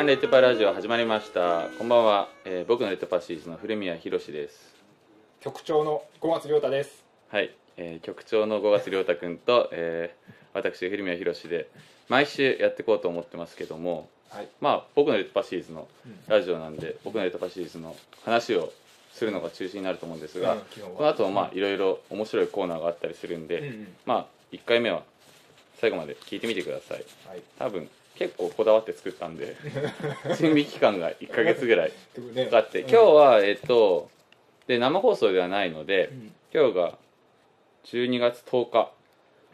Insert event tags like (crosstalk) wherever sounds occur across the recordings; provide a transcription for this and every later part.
刊レッドパラジオ始まりました。こんばんは、えー僕のレッドパシーズの古宮宏です。局長の小松亮太です。はい、えー局長の5月亮太君と、えー私古宮宏で毎週やっていこうと思ってますけどもはい。まあ僕のレッドパシーズのラジオなんで、僕のレッドパシーズの話をするのが中心になると思うんですが、うんこの後もまあいろいろ面白いコーナーがあったりするんで、うんうん。まあ1回目は最後まで聞いてみてください。はい。多分結構こだわって作ったんで (laughs) 準備期間が1ヶ月ぐらいかかって、うん。今日はえっとで生放送ではないので、うん。今日が12月10日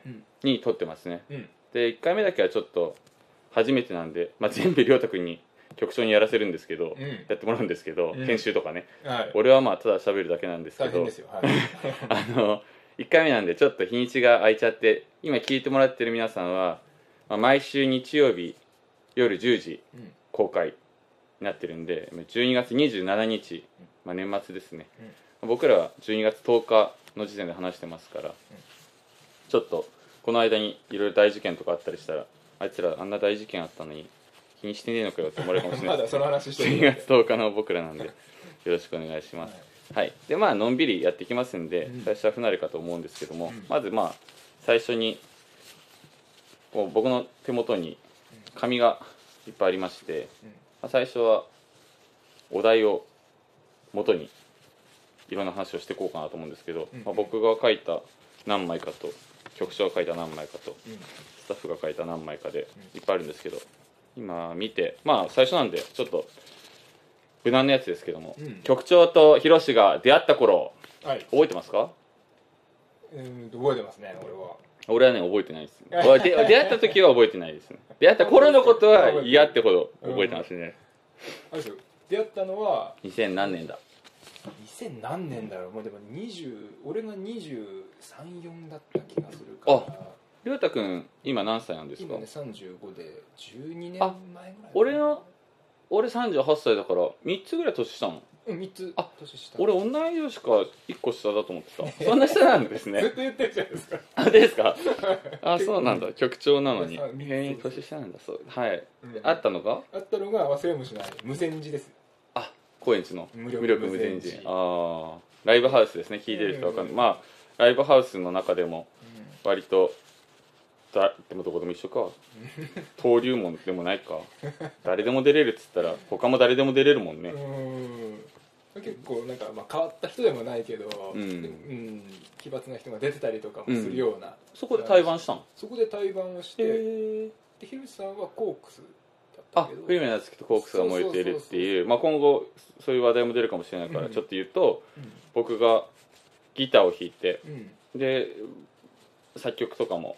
うん。に撮ってますね。うん。で1回目だけはちょっと初めてなんで、まあ、全部亮太君に局長にやらせるんですけど、うん。やってもらうんですけど、うん。編集とかね。はい。俺はまあただ喋るだけなんですけどはい。(laughs) あの1回目なんでちょっと日にちが空いちゃって今聞いてもらってる皆さんは、まあ、毎週日曜日夜10時うん。公開になってるんで12月27日、まあ、年末ですね、僕らは12月10日の時点で話してますから、ちょっとこの間にいろいろ大事件とかあったりしたらあいつらあんな大事件あったのに気にしてねえのかよって思われるかもしれない。(laughs) まだその話して12る月10日の僕らなんでよろしくお願いします。はい、でまあのんびりやっていきますんで、うん。最初は不慣れかと思うんですけども、うん。まずまあ最初にこう僕の手元に紙がいっぱいありまして、うん。まあ、最初はお題を元にいろんな話をしていこうかなと思うんですけど、うん。まあ、僕が書いた何枚かと局長が書いた何枚かとうん。スタッフが書いた何枚かでいっぱいあるんですけど今見てまあ最初なんでちょっと無難なやつですけども、うん。局長とヒロシが出会った頃はい。覚えてますか？うん覚えてますね俺は俺はね覚えてないです。(laughs) 俺で出会った時は覚えてないですね。出会った頃のことは嫌ってほど覚えてますね、あれですよ。出会ったのは2000何年だ。2000何年だろう。もうでも20俺が234だった気がするから。りょうたくん今何歳なんですか？今ね35で12年あ前ぐらい俺の俺38歳だから3つぐらい年下なの。うん3つあ年下。俺同い年か1個下だと思ってた。そんな下なんですずっねと言ってるじゃないですか。あですか。あそうなんだ。局長なのに。へえ年下なんだ。そう。はい、うん。あったのがあったのが忘れもしない。無線寺です。あ高円寺の。無力無力無前無前寺寺ああライブハウスですね。聞いてる人わかんない、うん。まあライブハウスの中でも割とだでもどこでも一緒か。(laughs) 登竜門でもないか。誰でも出れるっつったら他も誰でも出れるもんね、うん結構なんか、まあ、変わった人でもないけど、うん。うん奇抜な人が出てたりとかもするような、そこで対バンしたの？そこで対バンをして、でヒルさんはコークスだったけど。あフリメナツキとコークスが燃えているっていうまあ今後そういう話題も出るかもしれないからうん。ちょっと言うと、僕がギターを弾いてで作曲とかも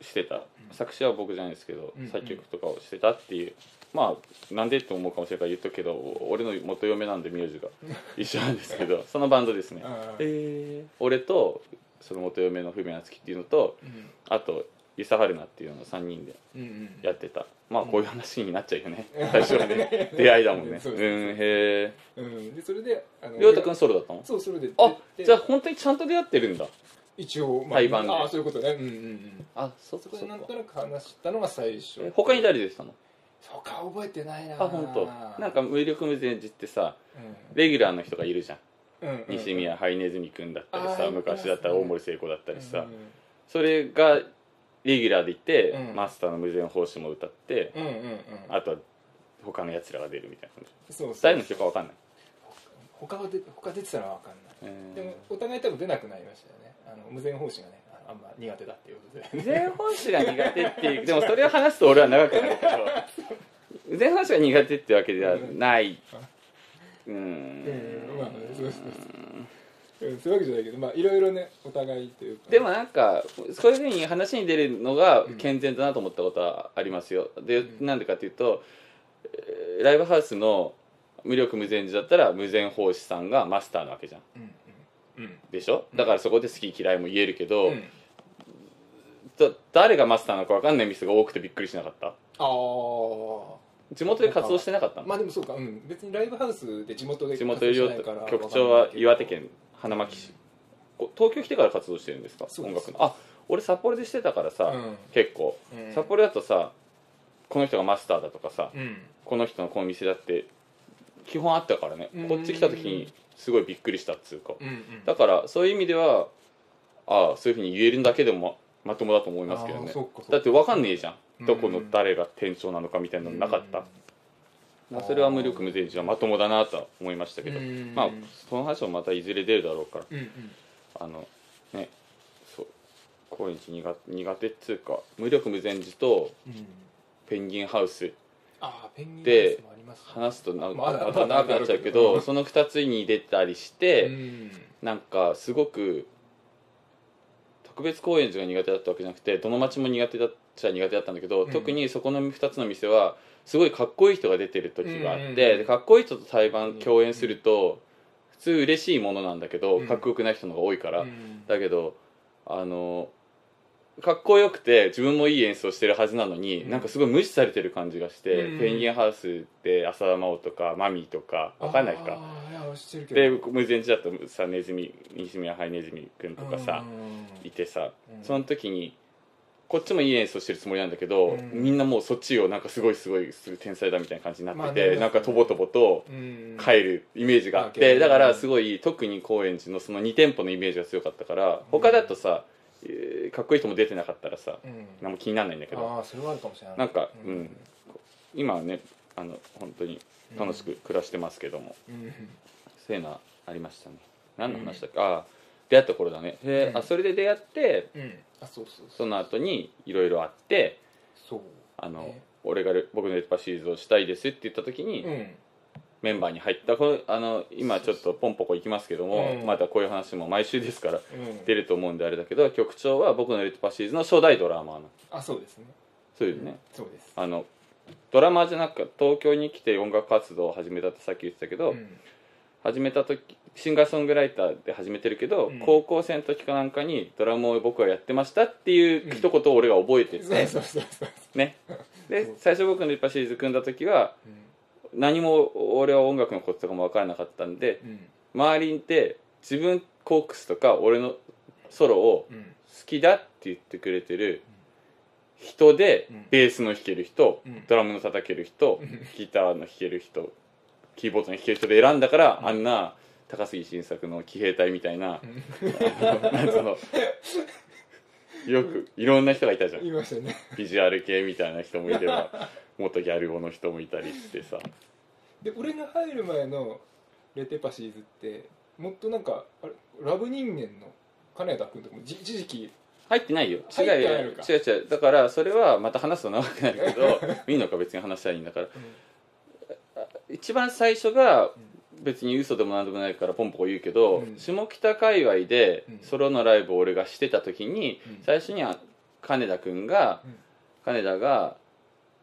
してた。作詞は僕じゃないですけど、うん。作曲とかをしてたっていうまあなんでって思うかもしれないから言っとくけど俺の元嫁なんで名字が。一緒なんですけど (laughs) そのバンドですね。えー。俺とその元嫁の文夏樹っていうのとうん。あとユサハルナっていうのを3人でうんうんやってた。まあこういう話になっちゃうよね。(laughs) 最初はね。出会いだもんね。そううんへえうん。でそれで亮太君ソロだったの？そうそれであでじゃあ本当にちゃんと出会ってるんだ。一応、対バンで。ああそういうことね。うんうんうんあそっそこでなんとなく話したのが最初。え他に誰でしたの？そうか覚えてないな。あ本当。なんか無力無前寺ってさうレギュラーの人がいるじゃん。んうんうん。西宮ハイネズミ君だったりさ昔だったら大森聖子だったりさうんそれがレギュラーでいて、うん。マスターの無前法師も歌って、うんうんうん。あとは他のやつらが出るみたいな感じ。そうそう誰の人か分かんない、他が出他出てたら分かんない。えーでもお互い多分出なくなりましたよね。あの無前法師がねああんま苦手だっていうことで。無前法師が苦手っていうでもそれを話すと俺は長くなるけど。無前法師が苦手ってわけではない。うん。うんまあそうそうそううんそういうわけじゃないけどまあいろいろねお互いというか。でもなんかそういうふうに話に出るのが健全だなと思ったことはありますよ。でうん。なんでかっていうとえーライブハウスの無力無前寺だったら無前法師さんがマスターなわけじゃん。うんうん。うん。でしょ？だからそこで好き嫌いも言えるけど、うんだ誰がマスターなのか分かんない店が多くてびっくりしなかった。ああ地元で活動してなかったの？まあでもそうか、うん、別にライブハウスで地元で地元より活動してないから局長は岩手県花巻市。こ東京来てから活動してるんですか？音楽の。あ俺札幌でしてたからさ、うん。結構、うん。札幌だとさこの人がマスターだとかさうん。この人のこの店だって基本あったからね。うん。こっち来た時にすごいびっくりしたっつうか。うんうん。だからそういう意味ではああそういうふうに言えるだけでもままともだと思いますけどね。だって分かんねえじゃうん。んどこの誰が店長なのかみたいなのなかった。まあそれは無力無前じゃまともだなとは思いましたけど。うん。まあその話もまたいずれ出るだろうから。うんうん。あのねそう高円寺苦苦手っつうか無力無前寺とうん。ペンギンハウスで話すとなまた長くなっちゃうけどるその2つに出たりして、うん。なんかすごく特別高円寺が苦手だったわけじゃなくてどの町も苦手だっちゃ苦手だったんだけど、うん。特にそこの2つの店はすごいかっこいい人が出てる時があって、うん。うんうんでかっこいい人と対バン共演すると普通嬉しいものなんだけど、うん。かっこよくない人の方が多いから、うん。だけどあのかっこよくて自分もいい演奏してるはずなのに、うん。なんかすごい無視されてる感じがして、うん。ペンギンハウスで浅田真央とかマミーとかわかんないかあーいや知ってるけでど無前寺だとさネズミ西宮ハイネズミくんとかさうん。いてさうん。その時にこっちもいい演奏してるつもりなんだけど、うん。みんなもうそっちをなんかすごいすごいすごい天才だみたいな感じになってて、なんかとぼとぼとうん。帰るイメージがあって、だからすごい特に高円寺のその2店舗のイメージが強かったから他だとさ、えーかっこいい人も出てなかったらさうん。何も気にならないんだけど。ああそれはあるかもしれない。なんかうん。今はねあの本当に楽しく暮らしてますけども、うんそういうのはありましたね。何の話だっけ、ああ出会った頃だね。で、うん。あそれで出会ってうん。あそうそうその後にいろいろあってそう。あの、ね。俺がレ僕のレッパシリーズをしたいですって言った時に、うん。メンバーに入ったこれあの今ちょっとポンポコ行きますけども、うん。またこういう話も毎週ですからうん。出ると思うんであれだけど局長は僕のレッパシリーズの初代ドラマーなの。あそうですね。そういうね、そうです。あのドラマーじゃなく東京に来て音楽活動を始めたってさっき言ってたけど、うん始めた時シンガーソングライターで始めてるけど、うん。高校生の時かなんかにドラムを僕はやってましたっていう一言を俺が覚えてて、そうそうそうそう。ね。で最初僕のシリーズ組んだ時はうん。何も俺は音楽のこととかも分からなかったんでうん。周りで自分コークスとか俺のソロをうん。好きだって言ってくれてる人で、うん。ベースの弾ける人、うん。ドラムの叩ける人、うん。ギターの弾ける人キーボードの弾ける人で選んだから、うん。あんな高杉晋作の騎兵隊みたいな、うん。あのよくいろんな人がいたじゃん。言いましたね。ビジュアル系みたいな人もいれば元ギャル男の人もいたりしてさ。で俺が入る前のレテパシーズってもっとなんかあれラブ人間の金田君とかもじ一時期入ってないよ。違入う。違う違う。だからそれはまた話すと長くなるけど (laughs) いいのか別に話したらいいんだから一番最初が別に嘘でもなんでもないからポンポコ言うけど、うん。下北界隈でうん。ソロのライブを俺がしてた時に、うん。最初には金田君が、うん。金田が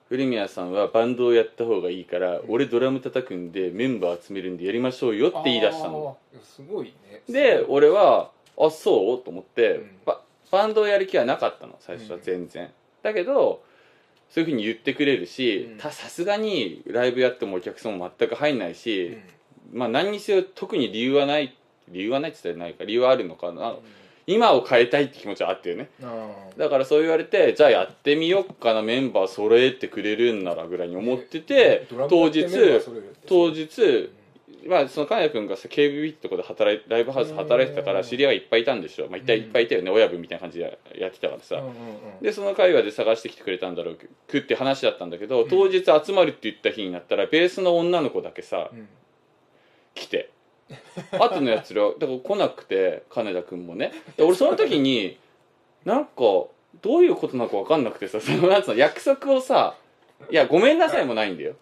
古宮さんはバンドをやった方がいいから、ん。俺ドラム叩くんでメンバー集めるんでやりましょうよって言い出したの。すごいね。で俺はあそう？と思って、うん。ババンドをやる気はなかったの最初は全然、だけどそういうふうに言ってくれるしさすがにライブやってもお客さんも全く入んないし、うん。まあ何にせよ特に理由はない理由はないって言ったらないか理由はあるのかな、うん。今を変えたいって気持ちはあったよね。だからそう言われてじゃあやってみよっかなメンバー揃えてくれるんならぐらいに思ってて、当日当日まあその金谷君がさ KBB ってとこで働いライブハウスで働いてたからうん。知り合いがいっぱいいたんでしょ、まあ、いっぱいいっぱいいたよね。親分みたいな感じでやってたからさ、でその会話で探してきてくれたんだろうくって話だったんだけどん。当日集まるって言った日になったらベースの女の子だけさうん。来て。後のやつら (laughs) だから来なくて金田君もね。で俺その時になんかどういうことなのか分かんなくてさそのやつの約束をさいやごめんなさいもないんだよ。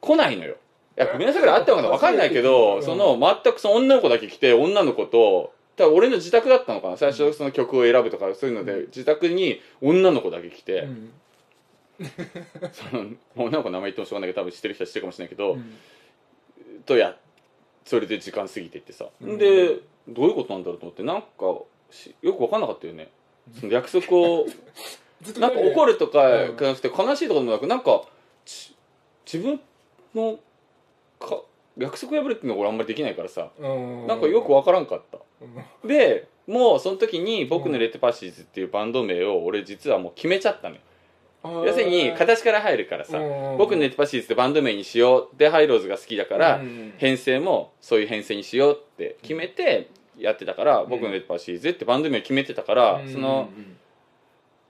来ないのよ。いやごめんなさいぐらいあったのかな分かんないけうんどその全くその女の子だけ来て女の子と多分俺の自宅だったのかな。最初その曲を選ぶとかそういうので自宅に女の子だけ来て、うん。(laughs) その女の子の名前言ってもしょうがないけど多分知ってる人は知ってるかもしれないけど、うん。とやそれで時間過ぎていってさ、うん。でどういうことなんだろうと思ってなんかしよく分かんなかったよね。その約束を (laughs) なんか怒るとかうん。じゃなくて悲しいとかでもなくなんかち自分のか約束破るっていうのが俺あんまりできないからさ。うん。なんかよく分からんかった。うん。でもうその時に僕のレッドパシーズっていうバンド名を俺実はもう決めちゃったのよ。要するに形から入るからさうん。僕のネットパシーズってバンド名にしようでハイローズが好きだからうん。編成もそういう編成にしようって決めてやってたから僕のネットパシーズってバンド名を決めてたからその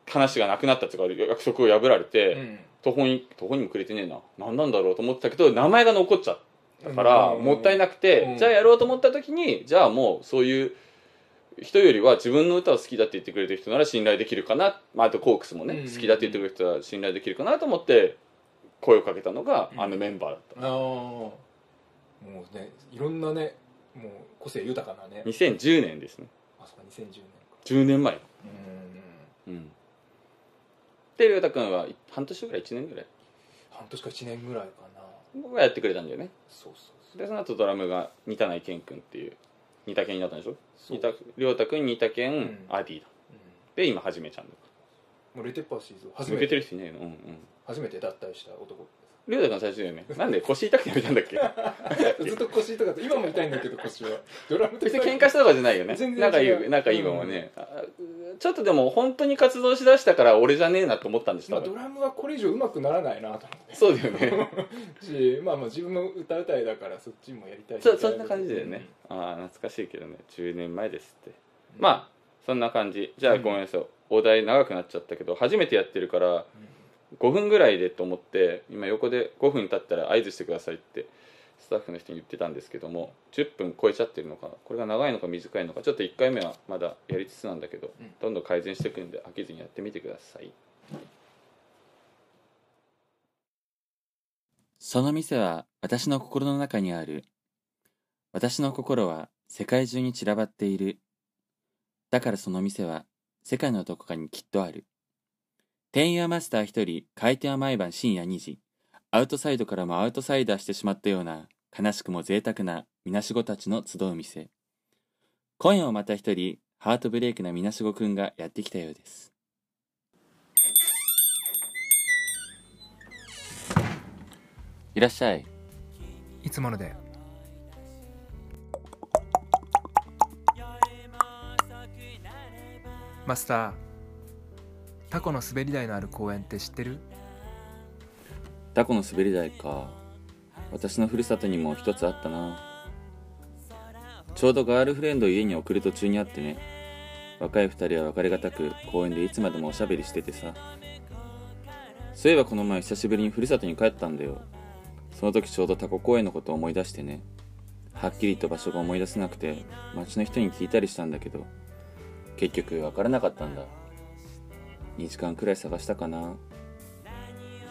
話がなくなったとか約束を破られうん。て途方に途方にもくれてねえな。何なんだろうと思ってたけど名前が残っちゃったからうん。もったいなくて、うん。じゃあやろうと思った時にじゃあもうそういう人よりは自分の歌を好きだって言ってくれてる人なら信頼できるかな、まあ、あとコークスもね、うん。好きだって言ってくれる人は信頼できるかなと思って声をかけたのがうん。あのメンバーだった、ああもうねいろんなねもう個性豊かなね。2010年ですね。あそうか2010年か。10年前うん。うん。で亮太君は半年ぐらい？1年ぐらい？半年か1年ぐらいかな。僕がやってくれたんだよね。そうそうでその後ドラムが似たない健君っていう似た健になったんでしょ？そう似た亮太君似た健、ん。アディだ。うん。で今はじめちゃんだ。もうレテッパーシーズを初抜めて。けてる人いないのうんうん。初めて脱退した男亮太君最初だよね。なんで腰痛くてやめたんだっけ？(laughs) ずっと腰痛かった。今も痛いんだけど腰は。ドラムと別に喧嘩したとかじゃないよね。全然仲いい仲いいままね、あちょっとでも本当に活動しだしたから俺じゃねえなと思ったんですまあ、ドラムはこれ以上上手くならないなと思って。そうだよね。(laughs) しまあまあ自分も歌うたいだからそっちもやりたいそそんな感じだよね、ああ懐かしいけどね。10年前ですって。まあそんな感じ。じゃあうん。ごめんなさい。お題長くなっちゃったけど初めてやってるから5分ぐらいでと思って今横で5分経ったら合図してくださいってスタッフの人に言ってたんですけども10分超えちゃってるのかこれが長いのか短いのかちょっと1回目はまだやりつつなんだけど、うん。どんどん改善していくんで飽きずにやってみてください。その店は私の心の中にある。私の心は世界中に散らばっている。だからその店は世界のどこかにきっとある店員はマスター一人、開店は毎晩深夜2時。アウトサイドからもアウトサイダーしてしまったような、悲しくも贅沢なみなしごたちの集う店。今夜もまた一人、ハートブレイクなみなしごくんがやってきたようです。いらっしゃい。いつものでマスタータコの滑り台のある公園って知ってる？タコの滑り台か。私のふるさとにも一つあったな。ちょうどガールフレンドを家に送る途中にあってね。若い二人は別れがたく公園でいつまでもおしゃべりしててさ。そういえばこの前久しぶりにふるさとに帰ったんだよ。その時ちょうどタコ公園のことを思い出してね。はっきりと場所が思い出せなくて、町の人に聞いたりしたんだけど、結局分からなかったんだ。2時間くらい探したかな。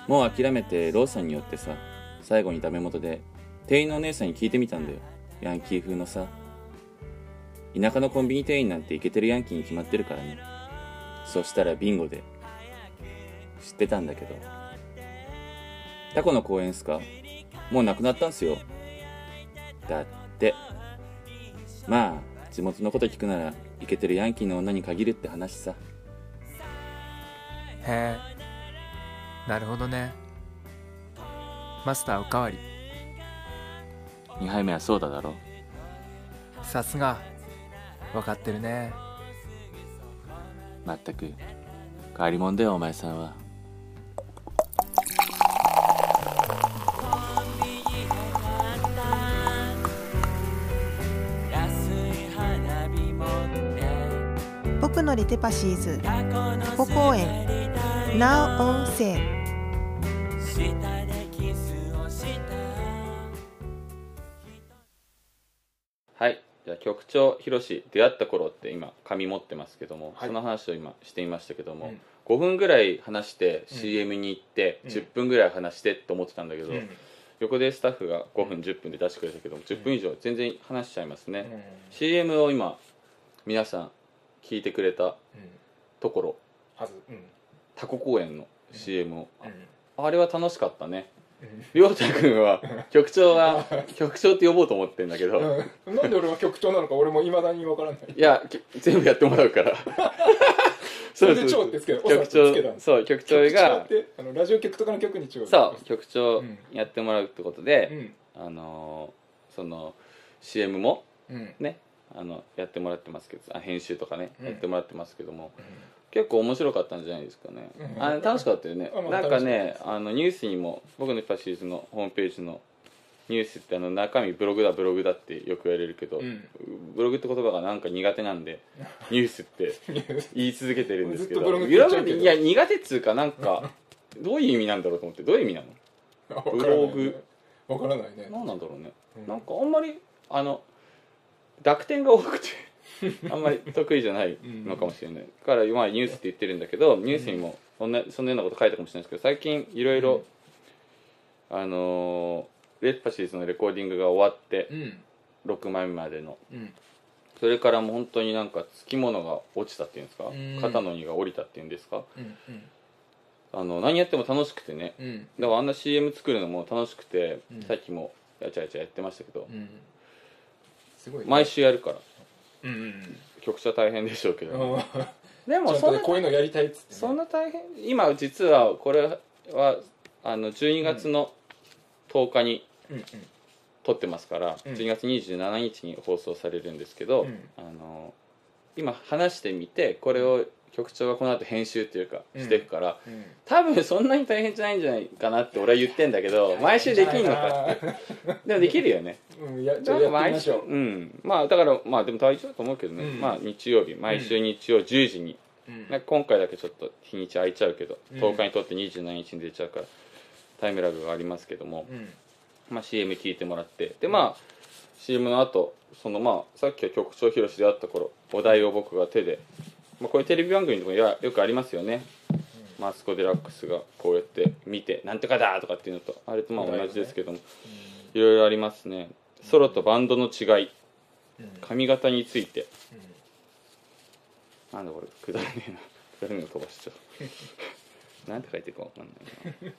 もう諦めてローソンに寄ってさ最後にダメ元で店員のお姉さんに聞いてみたんだよ。ヤンキー風のさ。田舎のコンビニ店員なんてイケてるヤンキーに決まってるからね。そしたらビンゴで知ってたんだけど。タコの公園っすか？もうなくなったんすよ。だって。まあ地元のこと聞くならイケてるヤンキーの女に限るって話さ。へえ。なるほどね。マスターおかわり。2杯目はソーダだろ。さすが。分かってるね。まったく。変わり者だよお前さんは。僕のリテパシーズ。タコ公園 Now on sale はい。じゃあ局長ひろし出会った頃って今紙持ってますけども、はい。その話を今していましたけども、うん。5分ぐらい話してうん。CM に行って、うん。10分ぐらい話してって思ってたんだけど、うん。横でスタッフが5分10分で出してくれたけど10分以上全然話しちゃいますね、うん。CM を今皆さん聞いてくれたうん。ところはず。うんタコ公園の CM を、うん。あれは楽しかったね。うん。りょうたくんは局長は局長って呼ぼうと思ってんだけど、うん。なんで俺は局長なのか俺もいまだに分からない。いやき全部やってもらうから。(laughs) それで長ってつけた局おさってつけた長そう局長がってあのラジオ局とかの局に長そう局長うん。やってもらうってことうで、ん。あのーその CM もうん。ねあのやってもらってますけどあ編集とかね、うん。やってもらってますけども結構面白かったんじゃないですかね、うん。あ楽しかったよね。あまあなんかねあのニュースにも僕のパシーズのホームページのニュースってあの中身ブログだブログだってよく言われるけど、うん。ブログって言葉がなんか苦手なんで (laughs) ニュースって言い続けてるんですけどブログいや苦手っつうかなんかどういう意味なんだろうと思ってどういう意味なの？ブログ。わからないね。何なんだろうね、うん。なんかあんまりあの濁点が多くて (laughs) あんまり得意じゃないのかもしれない、だから今ニュースって言ってるんだけどニュースにもそんなそんなようなこと書いたかもしれないですけど最近いろいろあのーレッパシーズのレコーディングが終わってうん。6枚目までの。うん。それからもう本当になんかつきものが落ちたっていうんですか、ん。肩の荷が下りたっていうんですか？うんうん。あの何やっても楽しくてね。うん。だからあんな CM 作るのも楽しくて、うん。さっきもやちゃやちゃやってましたけど、うん。すごいね。毎週やるからうんうん局長大変でしょうけど、うん。でもちゃんそんなとねこういうのやりたいっつってね。そんな大変今実はこれはあの12月の10日にうんうん。撮ってますから、うん。12月27日に放送されるんですけど、うん。あの今話してみてこれを局長がこの後編集っていうかうん。していくから、うん。多分そんなに大変じゃないんじゃないかなって俺は言ってんだけど毎週できんのかって。(laughs) でもできるよね。うんやちょっとやってみ毎週ううん。まあだからまあでも大丈夫だと思うけどね、うん。まあ日曜日毎週日曜10時に、うん。なんか今回だけちょっと日にち空いちゃうけど、うん。10日にとって27日に出ちゃうからタイムラグがありますけども、うん。まあ、CM 聞いてもらって。でまあ CM の後そのまあさっきは局長ひろしであった頃お題を僕が手で、まあ、こういうテレビ番組でもやよくありますよね、マスコ・デラックスがこうやって見て「なんとかだ!」とかっていうのとあれとまあ同じですけども、いろいろありますね。ソロとバンドの違い。うん。髪型について。うん。なんだこれくだらねえな。くだらねえの飛ばしちゃう (laughs) なんて書いてるかわかんないな。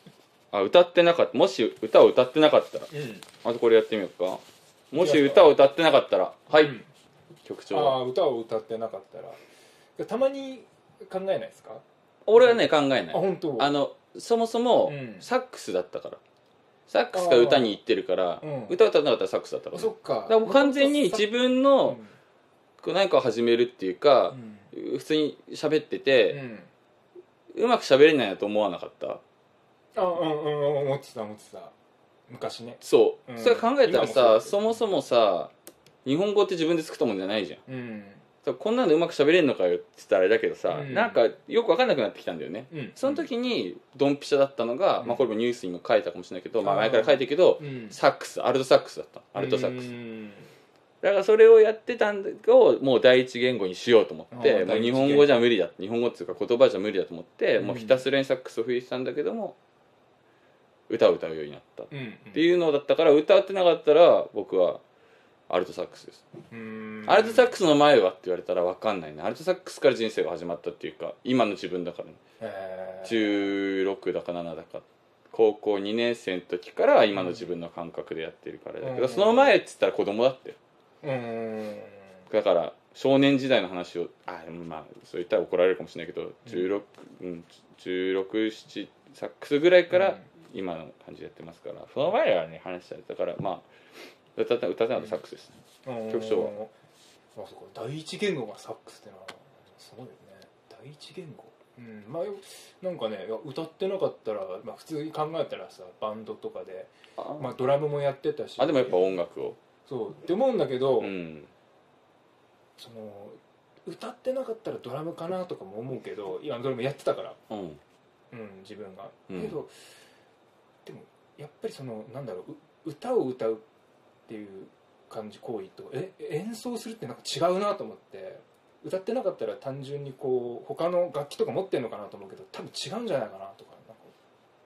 あ歌ってなかった。もし歌を歌ってなかったらうん。まずこれやってみようか。もし歌を歌ってなかったらはい、うん。局長は。ああ歌を歌ってなかったらたまに考えないですか？俺はね考えない。あ本当？あのそもそもうん。サックスだったから。サックスが歌に行ってるから、うん。歌を歌ってなかったらサックスだったからあそっか。だからもう完全に自分のこう何かを始めるっていうかう、ん。普通に喋ってうて、ん。うまく喋れないなと思わなかった。あうんうん思ってた思ってた。昔ね。そう、うん。それ考えたら今もそうさだけど。そもそもさ日本語って自分で作ったもんじゃないじゃん。うんそうこんなのうまく喋れんのかよって言ったらあれだけどさ、うん。なんかよく分かんなくなってきたんだよね、うん。その時にドンピシャだったのが、うん。まあ、これもニュースにも書いたかもしれないけど、まあ、前から書いてるけど、うん。サックスアルトサックスだったアルトサックス。うん。だからそれをやってたんだをもう第一言語にしようと思ってもう日本語じゃ無理だ日本語っていうか言葉じゃ無理だと思って、うん。もうひたすらにサックスを吹いてたんだけども歌を歌うようになったっうんていうのだったから歌ってなかったら僕はアルトサックスです。うん。アルトサックスの前はって言われたら分かんないなアルトサックスから人生が始まったっていうか今の自分だからね。へー。16だか7だか。高校2年生の時から今の自分の感覚でやってるからだけど、うん。その前って言ったら子供だって。うん。だから少年時代の話をあまあそう言ったら怒られるかもしれないけど16、うん、167サックスぐらいから今の感じでやってますからその前はね話されたからまあ歌って歌ってサックスですね、うん。局長は。あそうか。第一言語がサックスってのはすごいよね。第一言語。うん。まあよなんかね歌ってなかったら、まあ、普通に考えたらさバンドとかで、あ,、まあ、ドラムもやってたし。あでもやっぱ音楽を。そう。って思うんだけど、うん。その歌ってなかったらドラムかなとかも思うけど今ドラムやってたから、うん。うん、自分が、うん。けどでもやっぱりそのなんだろうう歌を歌うっていう感じ行為とえ演奏するってなんか違うなと思って。歌ってなかったら単純にこう他の楽器とか持ってんのかなと思うけど多分違うんじゃないかなとかなんか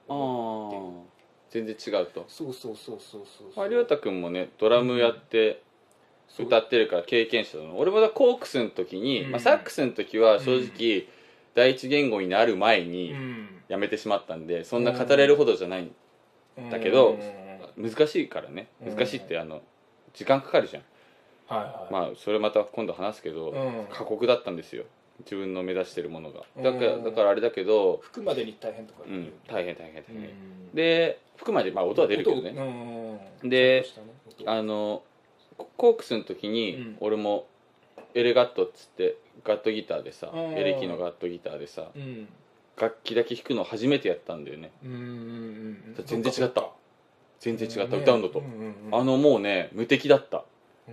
ああ全然違うと。そうそうそうそうそうまあ亮太君もねドラムやって歌ってるから経験者だの俺もだコークスの時に、うん。まあ、サックスの時は正直第一言語になる前にうん。やめてしまったんでそんな語れるほどじゃないだけどうん難しいからね。うん。難しいってあの時間かかるじゃん。はいはい。まあそれまた今度話すけどうん。過酷だったんですよ。自分の目指してるものが。だからうんだからあれだけど服までに大変とか言う。うん。大変大変大変。うん。で服までまあ音は出るけどね。ねであのココークスの時にうん。俺もエレガットっつってガットギターでさうん。エレキのガットギターでさうん。楽器だけ弾くの初めてやったんだよね。うんうんうん。全然違った全然違った。ね歌うのと。あのもうね無敵だった。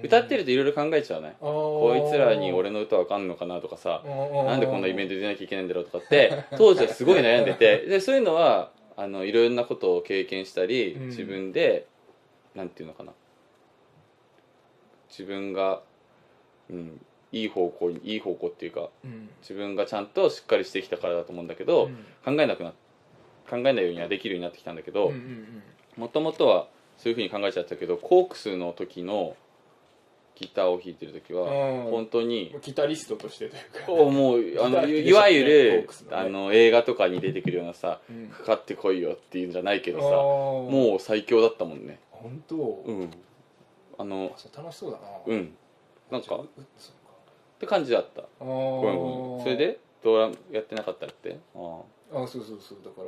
歌ってるといろいろ考えちゃうね。こいつらに俺の歌わかんのかなとかさなんでこんなイベントト出なきゃいけないんだろうとかって (laughs) 当時はすごい悩んでて。でそういうのはあのいろんなことを経験したりうん。自分で、なんていうのかな。自分が、うん、いい方向にいい方向っていうかうん。自分がちゃんとしっかりしてきたからだと思うんだけど、考えなくな考えないようにはできるようになってきたんだけどもともとはそういうふうに考えちゃったけどコークスの時のギターを弾いてる時はうん。本当にギタリストとしてというか。おもうあのいわゆるあの映画とかに出てくるようなさうん。かかってこいよっていうんじゃないけどさももう最強だったもんね。本当？うん。あの楽しそうだな。うん。なんかって感じだった。かあごめんごめん。それで？ドラムやってなかったって？ああそうそうそう。だから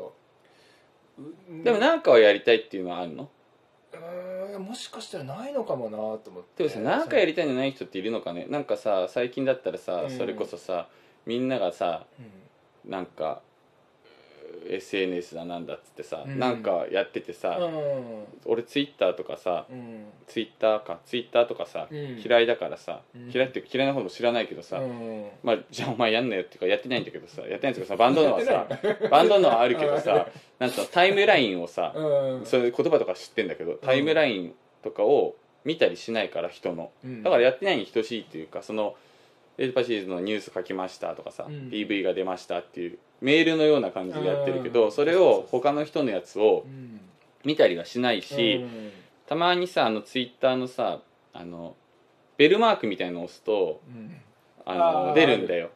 でもなんかはやりたいっていうのはあるの？うーんもしかしたらないのかもなと思って。でもさなんかやりたいのない人っているのかね。なんかさ最近だったらさうん。それこそさみんながさうん。なんか SNS だなんだっつってさ、うん。なんかやっててさ、うん。俺ツイッターとかさうん。ツイッターかツイッターとかさ、うん。嫌いだからさ、うん。嫌いっていうか嫌いなことも知らないけどさ、うん。まあじゃあお前やんなよっていうかやってないんだけどさやってないんですけどさバンドのはさやってバンドのはあるけどさなんつうのタイムラインをさ、うん。そういう言葉とか知ってんだけどタイムラインとかを見たりしないから人の。うん。だからやってないに等しいっていうかそのエルパシーズのニュース書きましたとかさ、うん。PV が出ましたっていうメールのような感じでやってるけうん。どそれを他の人のやつをうん。見たりはしないし、うん。たまにさあのツイッターのさあのベルマークみたいのを押すとうん。あのあー。出るんだよ。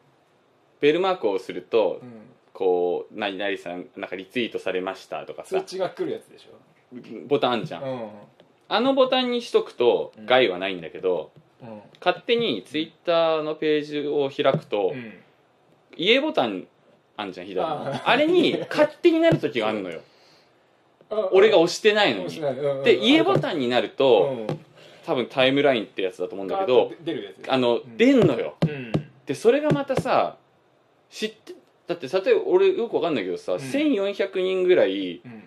ベルマークを押するとうん。こう何々さんなんかリツイートされましたとかさ通知が来るやつでしょ。ボタンあんじゃん、うん。あのボタンにしとくとうん。害はないんだけど、うん勝手にツイッターのページを開くと、うん。家ボタンあんじゃん左のああれに勝手になる時があるのよ。あ俺が押してないのに。で家ボタンになるとうん。多分タイムラインってやつだと思うんだけど出るやつ。あのん。出んのよ。うん。でそれがまたさ知ってだって例えば俺よくわかんないけどさ、ん。1400人ぐらいうん。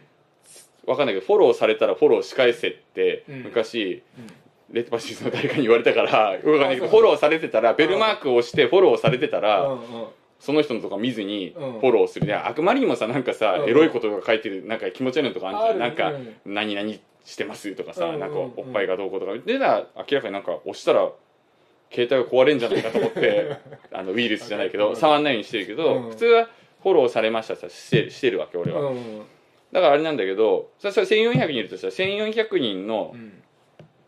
わかんないけどフォローされたらフォローし返せって、うん。昔うんレッドパシーズの誰かに言われたから (laughs) フォローされてたらベルマークを押してフォローされてたら、その人のとか見ずにうん。フォローする、あくまりにもさなんかさ、うん。エロいことが書いてるなんか気持ち悪いのとかあるじゃん。なんか、うん何々してますとかさ、うんなんかおっぱいがどうこうとか。でな明らかになんか押したら携帯が壊れんじゃないかと思って (laughs) あのウイルスじゃないけど、うん触んないようにしてるけど、うん。普通はフォローされましたさしてしてるわけ俺は、うんだからあれなんだけどそれそれ1400人いるとしたら1400人のうん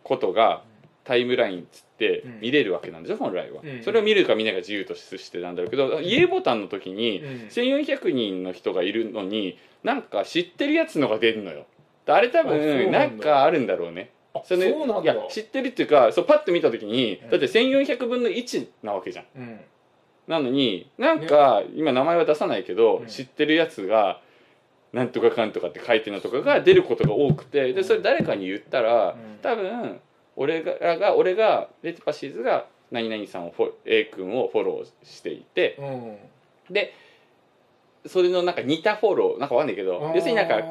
ことがタイムラインっつってうん。見れるわけなんでしょ本来は、うん。それを見るか見ないか自由としてなんだろうけど家ボタンの時にうん。1400人の人がいるのになんか知ってるやつのが出るのよ。あれ多分なんかあるんだろうね。あそれそうなんだ。いや知ってるっていうかそうパッと見た時にうん。だって1400分の1なわけじゃん。うん。なのになんか今名前は出さないけど、うん。知ってるやつがなんとかかんとかって書いてるのとかが出ることが多くてでそれ誰かに言ったら、うん。多分俺がが俺がレティパシーズが何々さんをフォ A 君をフォローしていてうん。でそれのなんか似たフォローなんかわかんないけど要するになんか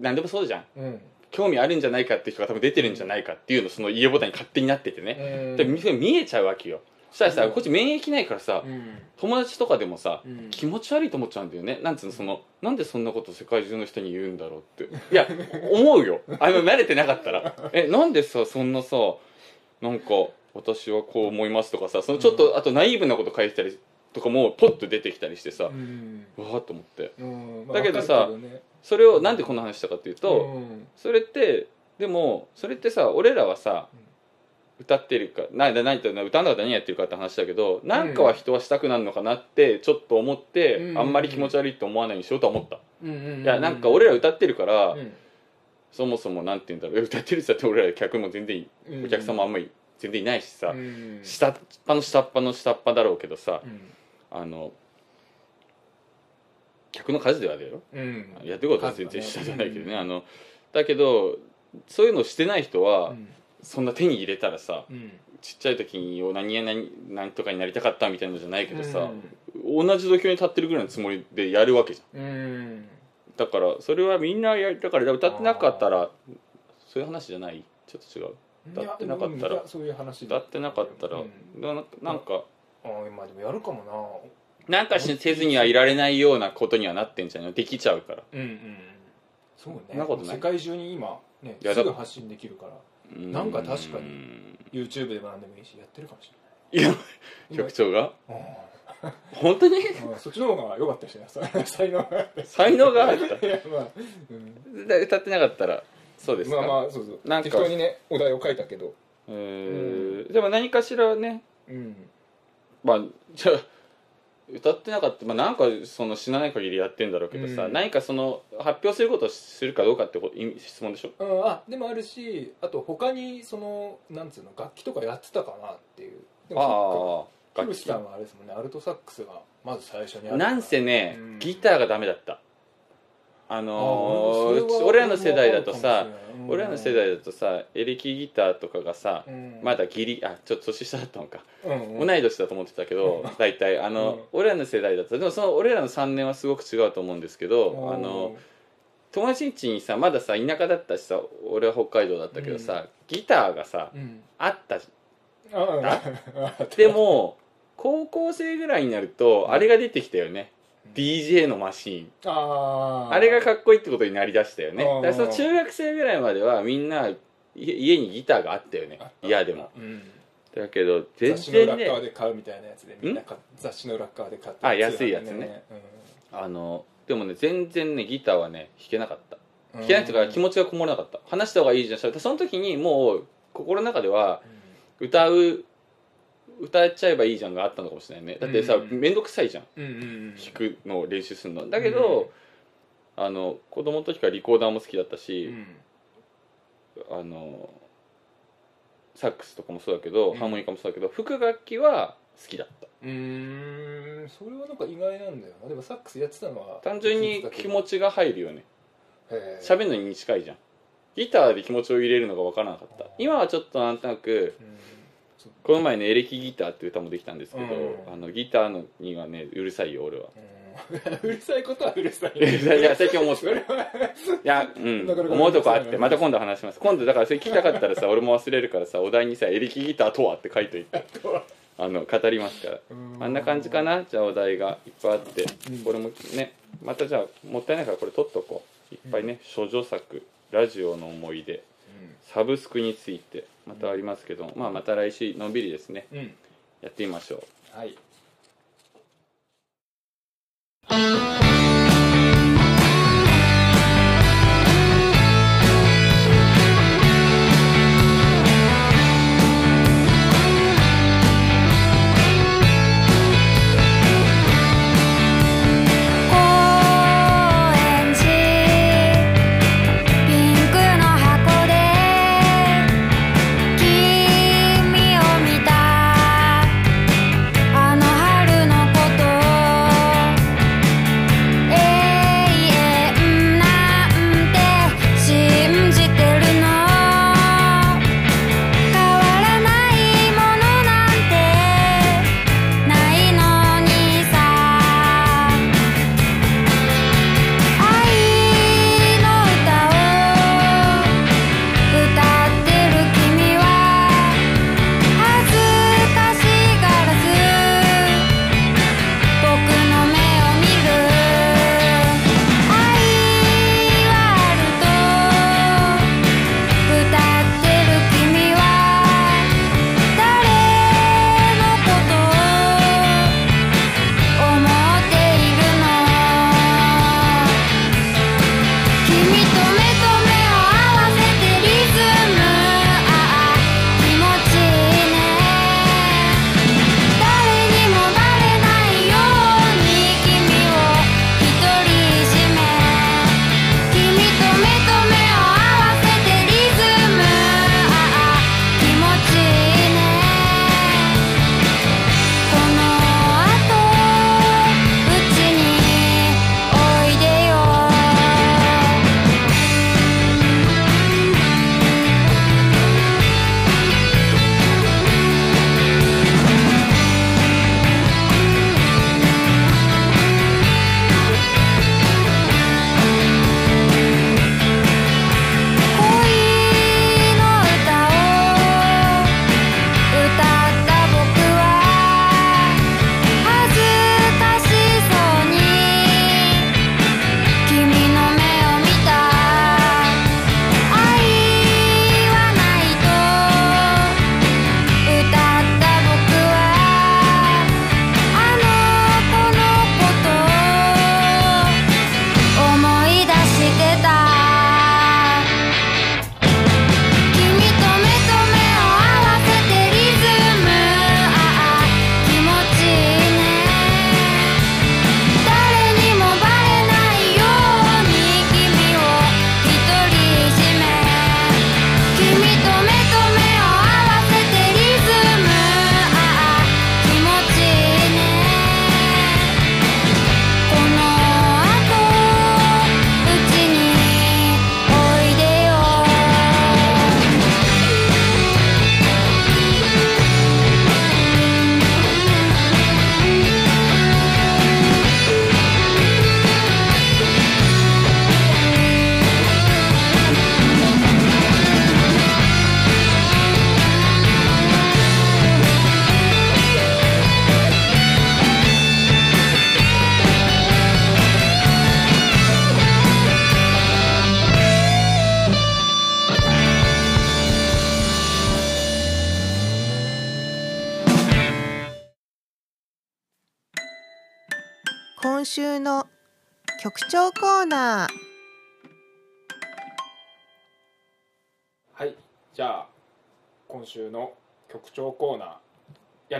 何でもそうじゃん。うん。興味あるんじゃないかって人が多分出てるんじゃないかっていうのその家ボタンに勝手になっててね、うん。で見見えちゃうわけよ。そしたらさ、うん。こっち免疫ないからさ、うん。友達とかでもさ、うん。気持ち悪いと思っちゃうんだよね。なんつうのそのなんでそんなこと世界中の人に言うんだろうって。いや思うよ。あの慣れてなかったら。えなんでさそんなさなんか私はこう思いますとかさそのちょっと、あとナイーブなこと書いてたりとかもポッと出てきたりしてさう、ん。わーっと思って。うん。だけどさね。それをなんでこんな話したかっていうと、うん。それってでもそれってさ俺らはさ、歌ってるかなな何て歌わなかったら何やってるかって話だけどなんかは人はしたくなるのかなってちょっと思って、うん。あんまり気持ち悪いと思わないようにしようとは思った、うんうんうんいやなんか俺ら歌ってるから、うん。そもそもなんて言うんだろう。歌ってるって言って俺ら客も全然いうんお客さんもあんまり全然いないしさ、うん。下っ端の下っ端の下っ端だろうけどさうん。あの客の数ではだよ。うん。やってることは全然下じゃないけどね。あのだけどそういうのしてない人は、うんそんな手に入れたらさうん。ちっちゃい時にお何や何何とかになりたかったみたいなのじゃないけどさ、う同じ土俵に立ってるぐらいのつもりでやるわけじゃん。うん。だからそれはみんなやりたから歌ってなかったらそういう話じゃない？ちょっと違う。歌ってなかったら。そういう話歌ってなかったら、うん。ななんかあーまあでもやるかもな。んかしせずにはいられないようなことにはなってんじゃない？のできちゃうから。なうんうん。そうね。なことない。世界中に今ねすぐ発信できるから。うなんか確かに。に YouTube でも何でもいいしやってるかもしいやれない。局長が？うん。本当に？うんそっちの方が良かったしね (laughs) 才能があって。才能があった。(laughs) いやまあ、うん。で歌ってなかったらそうですか、まあまあそうそう。なんか。適当にねお題を書いたけど。えー。でも何かしらね。うん。まあじゃあ歌ってなかった、まあ、なんかその死なない限りやってんだろうけどさ、うん。何かその発表することをするかどうかって質問でしょ？うん、あでもあるしあと他にそのなんつうの楽器とかやってたかなっていう。でもああそっかヒロシさんはあれですもんねアルトサックスがまず最初にあるなんせね、うん。ギターがダメだったあのあー俺らの世代だとさ俺もわかるかもしれない。俺らの世代だとさエレキギターとかがさ、うん。まだギリあちょっと年下だったのか、うんうん。同い年だと思ってたけど大体あの、うん。俺らの世代だとでもその俺らの3年はすごく違うと思うんですけどあの友達ん家にさまださ田舎だったしさ俺は北海道だったけどさ、ギターがさうん。あったじああでも高校生ぐらいになるとあれが出てきたよね、DJ のマシーン。あー。あれがかっこいいってことになりだしたよね。うんだからその中学生ぐらいまではみんな家家にギターがあったよね。嫌でも。うん。だけど全雑誌の裏然側ねで買うみたいなやつでみんな雑誌の裏側で買ってあ安いやつね。あのでもね全然ねギターはね弾けなかった。うん。弾けないっていうか気持ちがこもらなかった。話した方がいいじゃん。その時にもう心の中では歌う歌っちゃえばいいじゃんがあったのかもしれないね。だってさうん面倒くさいじゃん。弾くのを練習するの。だけど、あの子供の時からリコーダーも好きだったうし、ん。あのサックスとかもそうだけど、うん。ハーモニカもそうだけど吹く楽器は好きだった。うーん。それはなんか意外なんだよな。でもサックスやってたのは単純に気持ちが入るよね。喋るのに近いじゃん。ギターで気持ちを入れるのが分からなかった。今はちょっとなんとなくうん。そこの前ね「エレキギター」って歌もできたんですけど、うん。あのギターのにはねうるさいよ俺は。うん。(laughs) うるさいことはうるさいいやい。や最近思ってそれは。いやうん。なかなか思うとこあってまた今度話します。今度だからそれ聞きたかったらさ俺も忘れるからさお題にさ「エレキギターとは?」って書いといて。(laughs) あの語りますから。あんな感じかな？じゃあお題が。いっぱいあって、うん。これもねまたじゃあもったいないからこれ取っとこう。いっぱいね処女作ラジオの思い出サブスクについてまたありますけど、まあまた来週のんびりですねうんうん。やってみましょう。はい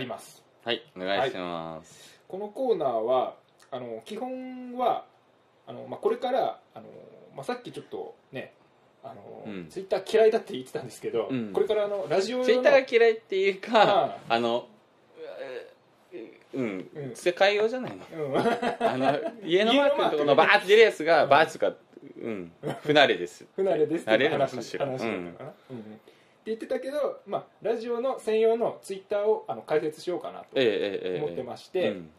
ります。はいお願いします、このコーナーはあの基本はあの、まあ、これからあの、まあ、さっきちょっとねあの、うん。ツイッター嫌いだって言ってたんですけど、うん。これからあのラジオツイッターが嫌いっていうかああ。のううん、うん。世界用じゃないの。うん。(laughs) あの家のマークのところのバーって出るやつがバーツかうん。不慣れです。不慣れですって話。話だったのかな、うん言ってたけど、まあ、ラジオの専用のツイッターをあの開設しようかなとええええええ。思ってまして、うん。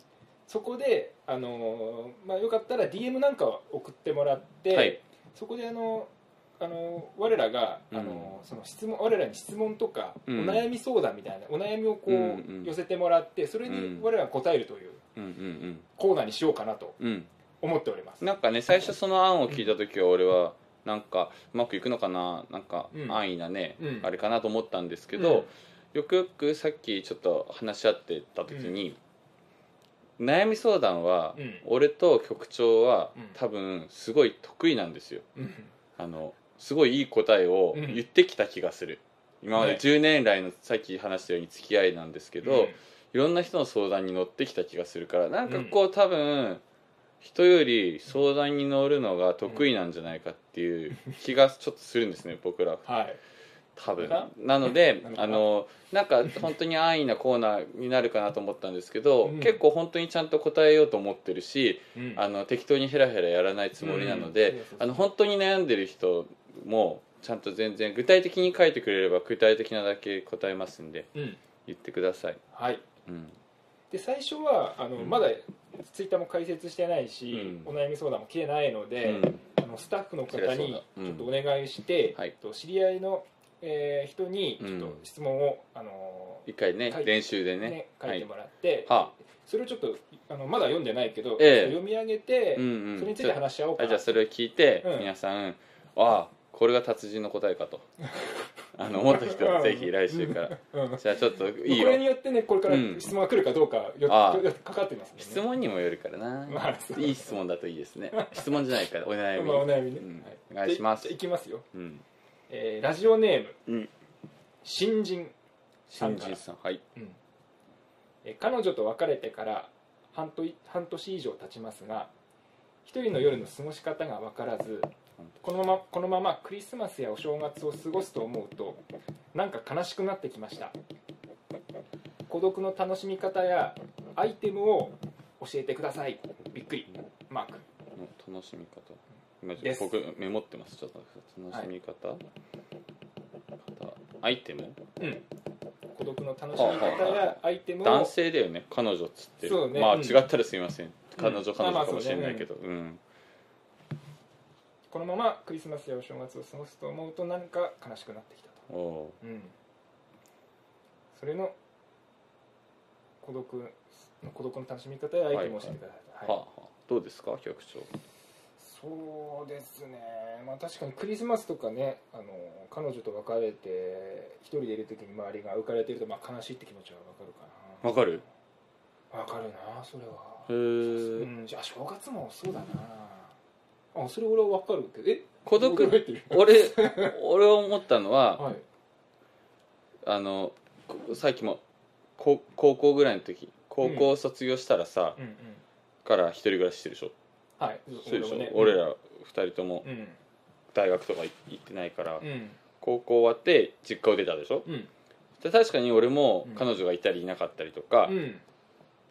そこで、あのーまあ、よかったら DM なんかを送ってもらって、はい。そこであのあの我らが、あのその質問我らに質問とか、うん。お悩み相談みたいなお悩みをこう、うんうん寄せてもらってそれにうん。我らが答えるというコーナーにしようかなと思っております、なんかね最初その案を聞いた時は俺はなんかうまくいくのかな？なんかうん。安易なね、うん。あれかなと思ったんですけど、よくよくさっきちょっと話し合ってた時に、悩み相談は、うん。俺と局長は、うん。多分すごい得意なんですよ。うん。あのすごいいい答えをうん。言ってきた気がする、今までね10年来のさっき話したように付き合いなんですけど、うん。いろんな人の相談に乗ってきた気がするからなんかこう、多分人より相談に乗るのが得意なんじゃないかっていう気がちょっとするんですね僕らは。い。多分。ななのであのなんか本当に安易なコーナーになるかなと思ったんですけど、うん。結構本当にちゃんと答えようと思ってるし、うん。あの適当にヘラヘラやらないつもりなので、あの本当に悩んでる人もちゃんと全然具体的に書いてくれれば具体的なだけ答えますんでうん。言ってください、はい。うん、で最初はあの、うん。まだツイッターも開設してないし、うん。お悩み相談も来てないので、うん。あのスタッフの方にちょっとお願いして、はい。と知り合いの、えー人にうん。ちょっと質問を、あの一回ね練習でね。ね書いてもらって、はそれをちょっとあのまだ読んでないけど、ええ。読み上げて、うんうん。それについて話し合おうかな。あじゃあそれを聞いて、うん。皆さんああこれが達人の答えかと (laughs) (laughs) あの思った人はぜひ来週から。うん。じゃあちょっといいよ。これによってねこれからうん。質問が来るかどうかよ、ああ。かかってますね。質問にもよるからな、まあいい質問だといいですね。(laughs) 質問じゃないからお悩み、まあ、お悩みね、うん。はい。お願いします。じゃあいきますよ、うん。えーラジオネームうん。新人さん新人さんはい。うん。えー彼女と別れてから半年半年以上経ちますが一人の夜の過ごし方が分からずこのままこのままクリスマスやお正月を過ごすと思うとなんか悲しくなってきました。孤独の楽しみ方やアイテムを教えてください。びっくり。マーク。の楽しみ方。今です。僕メモってます。ちょっと楽しみ方、方。アイテム？うん。孤独の楽しみ方やアイテムを男性だよね。彼女っつってる。まあそうね。うん。違ったらすいません。彼女彼まあまあ女かもしれないけど。うんこのままクリスマスやお正月を過ごすと思うとなんか悲しくなってきたと。おう。うん、それの孤独孤独の楽しみ方やアイテムを教えてください、はい。はあはあ。どうですか？局長。そうですね。まあ確かにクリスマスとかねあの彼女と別れて一人でいる時に周りが浮かれてると、まあ、悲しいって気持ちはわかるかな。わかる？わかるなそれは。へえうん。じゃあ正月もそうだなあそれ俺はわかるけど。え？孤独？俺俺思ったのは (laughs) はい。あのこさっきもこ高校ぐらいの時高校卒業したらさ、うん。うんから一人暮らししてるでしょ？はい。そうでしょ、はね。俺ら二人ともうん。大学とか行ってないから、うん。高校終わって実家を出たでしょ？うん。で確かに俺もうん。彼女がいたりいなかったりとかうん。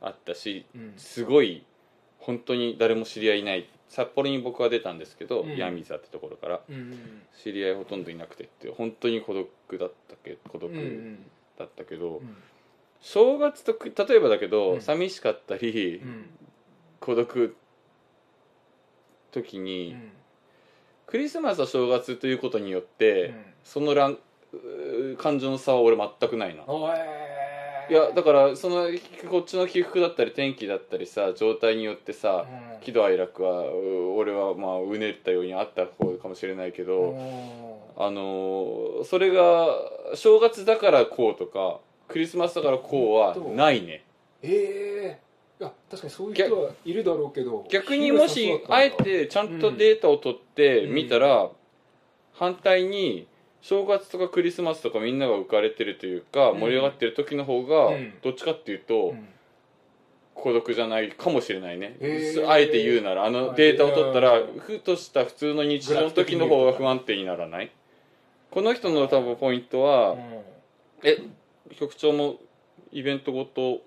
あったし、うん。すごい本当に誰も知り合いいない札幌に僕は出たんですけど、うん。闇座ってところから。うん知り合いほとんどいなくてって本当に孤独だったけ孤独だったけど、うん。正月とく例えばだけど、うん。寂しかったり、うん。孤独時うに、ん。クリスマスと正月ということによって、うん。そのラン感情の差は俺全くないな。いやだからそのこっちの起伏だったり天気だったりさ状態によってさ、うん喜怒哀楽はう俺はまあうねったようにあった方かもしれないけど、おあのーそれが正月だからこうとかクリスマスだからこうはないね。ええいや確かにそういう人はいるだろうけど逆にもしあえてちゃんとデータを取って見たら、反対に正月とかクリスマスとかみんなが浮かれてるというか、うん。盛り上がってる時の方がうん。どっちかっていうと、うん孤独じゃないかもしれないね、あえて言うならあのデータを取ったらうんふとした普通の日常の時の方が不安定にならない？この人の多分ポイントは、うん。え局長もイベントごと、